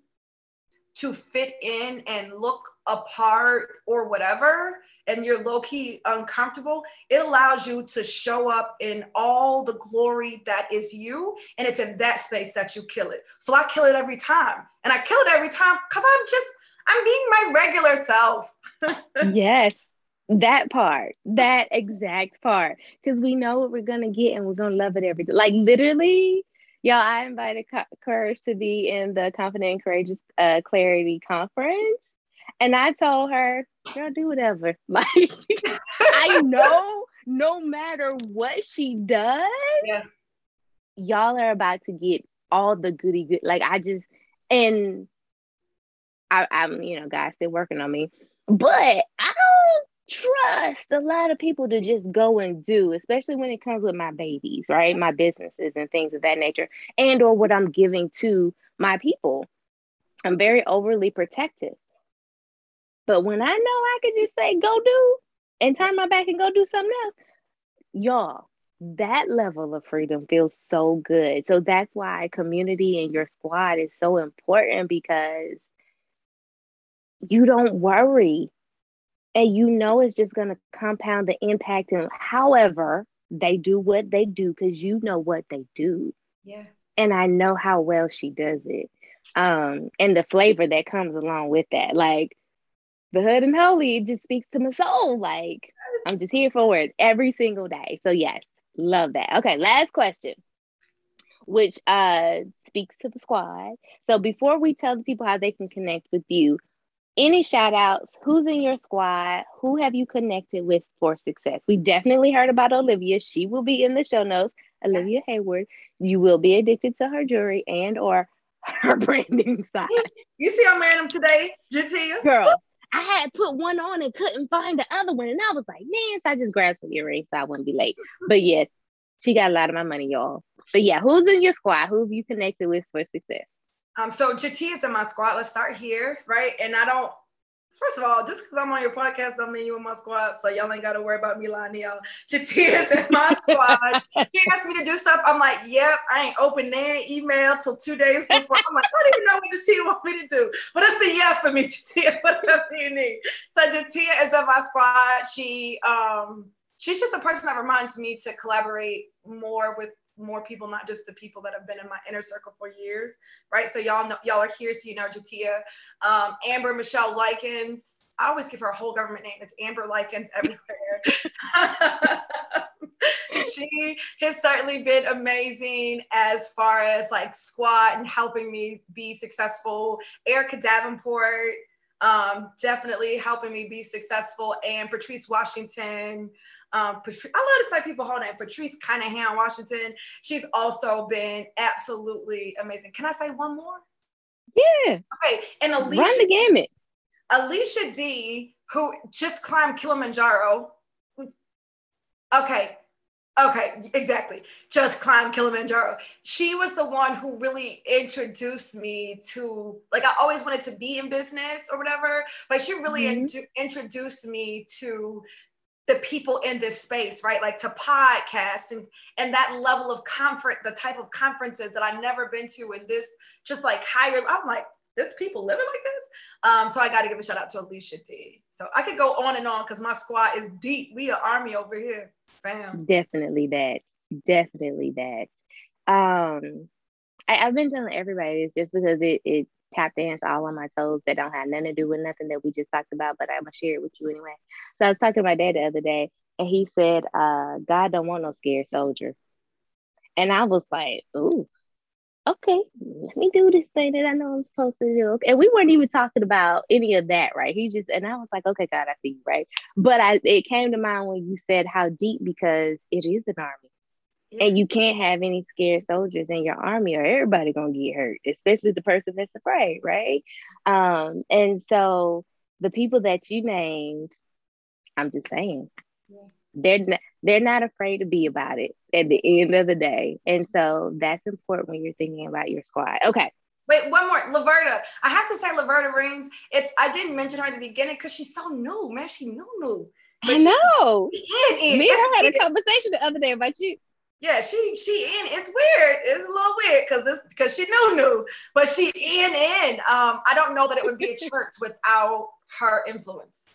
to fit in and look apart or whatever, and you're low key uncomfortable, it allows you to show up in all the glory that is you. And it's in that space that you kill it. So I kill it every time. And I kill it every time because I'm just, I'm being my regular self. yes that part, that exact part, because we know what we're gonna get and we're gonna love it every day. Like literally, y'all, I invited Courage to be in the Confident and Courageous uh, Clarity Conference, and I told her, "Girl, do whatever." Like I know, no matter what she does, yeah. y'all are about to get all the goody good. Like I just and I, I'm, you know, guys still working on me, but I don't trust a lot of people to just go and do, especially when it comes with my babies, right? My businesses and things of that nature, and or what I'm giving to my people. I'm very overly protective. But when I know I could just say, go do and turn my back and go do something else, y'all, that level of freedom feels so good. So that's why community and your squad is so important because you don't worry and you know it's just going to compound the impact and however they do what they do because you know what they do. Yeah. And i know how well she does it. Um and the flavor that comes along with that like the hood and holy it just speaks to my soul like i'm just here for it every single day. So yes love that. Okay last question which uh speaks to the squad. So before we tell the people how they can connect with you any shout outs? Who's in your squad? Who have you connected with for success? We definitely heard about Olivia. She will be in the show notes. Olivia. Hayward. You will be addicted to her jewelry and or her branding side. You see I'm wearing them today, Jatia? Girl, I had put one on and couldn't find the other one. And I was like, man, so I just grabbed some earrings so I wouldn't be late. But yes, she got a lot of my money, y'all. But yeah, who's in your squad? Who have you connected with for success? Um, so is in my squad. Let's start here, right? And I don't. First of all, just because I'm on your podcast don't mean you in my squad, so y'all ain't got to worry about me lying to y'all. is in my squad. she asked me to do stuff. I'm like, yep, I ain't open their email till two days before. I'm like, I don't even know what Jatia want me to do. But it's the yeah for me, Jatia, whatever you need. So Jatia is in my squad. She um she's just a person that reminds me to collaborate more with more people, not just the people that have been in my inner circle for years, right? So y'all know y'all are here, so you know Jatia, um, Amber Michelle Likens. I always give her a whole government name. It's Amber Likens everywhere. she has certainly been amazing as far as like squat and helping me be successful. Erica Davenport, um, definitely helping me be successful, and Patrice Washington. Um, Patrice, I love to say people hold name, Patrice Cunningham Washington. She's also been absolutely amazing. Can I say one more? Yeah. Okay. And Alicia. Run the gamut. Alicia D, who just climbed Kilimanjaro. Okay. Okay, exactly. Just climbed Kilimanjaro. She was the one who really introduced me to, like, I always wanted to be in business or whatever, but she really mm-hmm. in- introduced me to the people in this space, right? Like to podcast and and that level of comfort, the type of conferences that I've never been to and this just like higher. I'm like, this people living like this. Um, so I got to give a shout out to Alicia T. So I could go on and on because my squad is deep. We are army over here, fam. Definitely that. Definitely that. Um, I, have been telling everybody this just because it it tap dance all on my toes that don't have nothing to do with nothing that we just talked about, but I'm gonna share it with you anyway. So I was talking to my dad the other day, and he said, uh, God don't want no scared soldier. And I was like, ooh, okay, let me do this thing that I know I'm supposed to do. And we weren't even talking about any of that, right? He just and I was like, okay, God, I see you, right? But I it came to mind when you said how deep because it is an army. Yeah. And you can't have any scared soldiers in your army or everybody gonna get hurt, especially the person that's afraid, right? Um, and so the people that you named, I'm just saying, yeah. they're not, they're not afraid to be about it at the end of the day. And so that's important when you're thinking about your squad. Okay. Wait, one more. Laverta. I have to say Laverta Reams. It's I didn't mention her at the beginning because she's so new, man. She new new. But I know. She, she Me and her had a conversation the other day about you. Yeah, she she in. It's weird. It's a little weird because it's because she knew new, but she in in. Um, I don't know that it would be a church without her influence,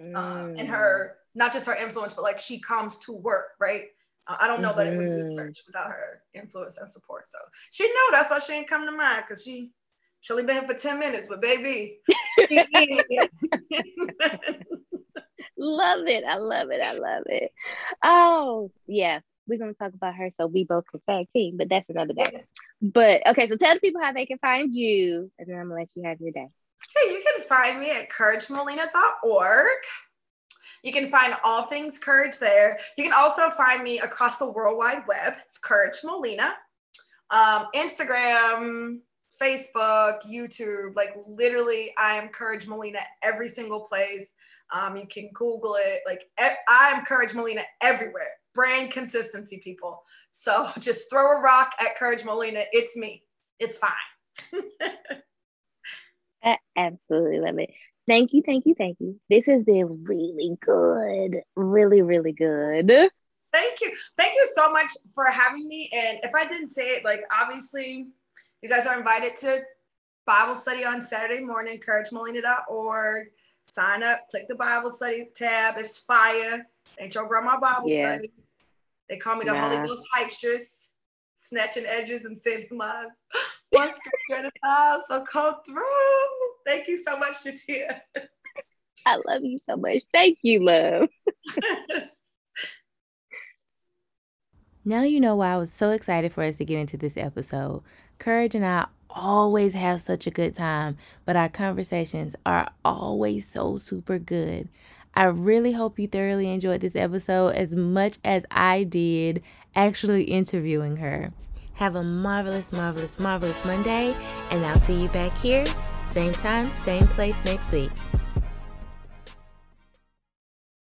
mm. um, and her not just her influence, but like she comes to work, right? Uh, I don't know mm-hmm. that it would be a mm-hmm. church without her influence and support. So she knew that's why she didn't come to mind because she she only been here for ten minutes, but baby. love it. I love it. I love it. Oh, yeah we're going to talk about her so we both can tag team, but that's another day. But okay, so tell the people how they can find you, and then I'm going to let you have your day. Hey, you can find me at couragemolina.org. You can find all things courage there. You can also find me across the World Wide Web. It's Courage Molina. Um, Instagram, Facebook, YouTube, like literally, I am Courage Molina every single place. Um, you can Google it. Like I am Courage Molina everywhere brand consistency, people. So just throw a rock at Courage Molina. It's me. It's fine. I absolutely love it. Thank you, thank you, thank you. This has been really good. Really, really good. Thank you. Thank you so much for having me. And if I didn't say it, like obviously you guys are invited to Bible study on Saturday morning, couragemolina.org. Sign up, click the Bible study tab. It's fire. Ain't your grandma Bible yeah. study. They call me the nah. Holy Ghost hypestress, snatching edges and saving lives. One scripture at a time. So come through. Thank you so much, Shatia. I love you so much. Thank you, love. now you know why I was so excited for us to get into this episode. Courage and I always have such a good time, but our conversations are always so super good. I really hope you thoroughly enjoyed this episode as much as I did actually interviewing her. Have a marvelous, marvelous, marvelous Monday, and I'll see you back here, same time, same place next week.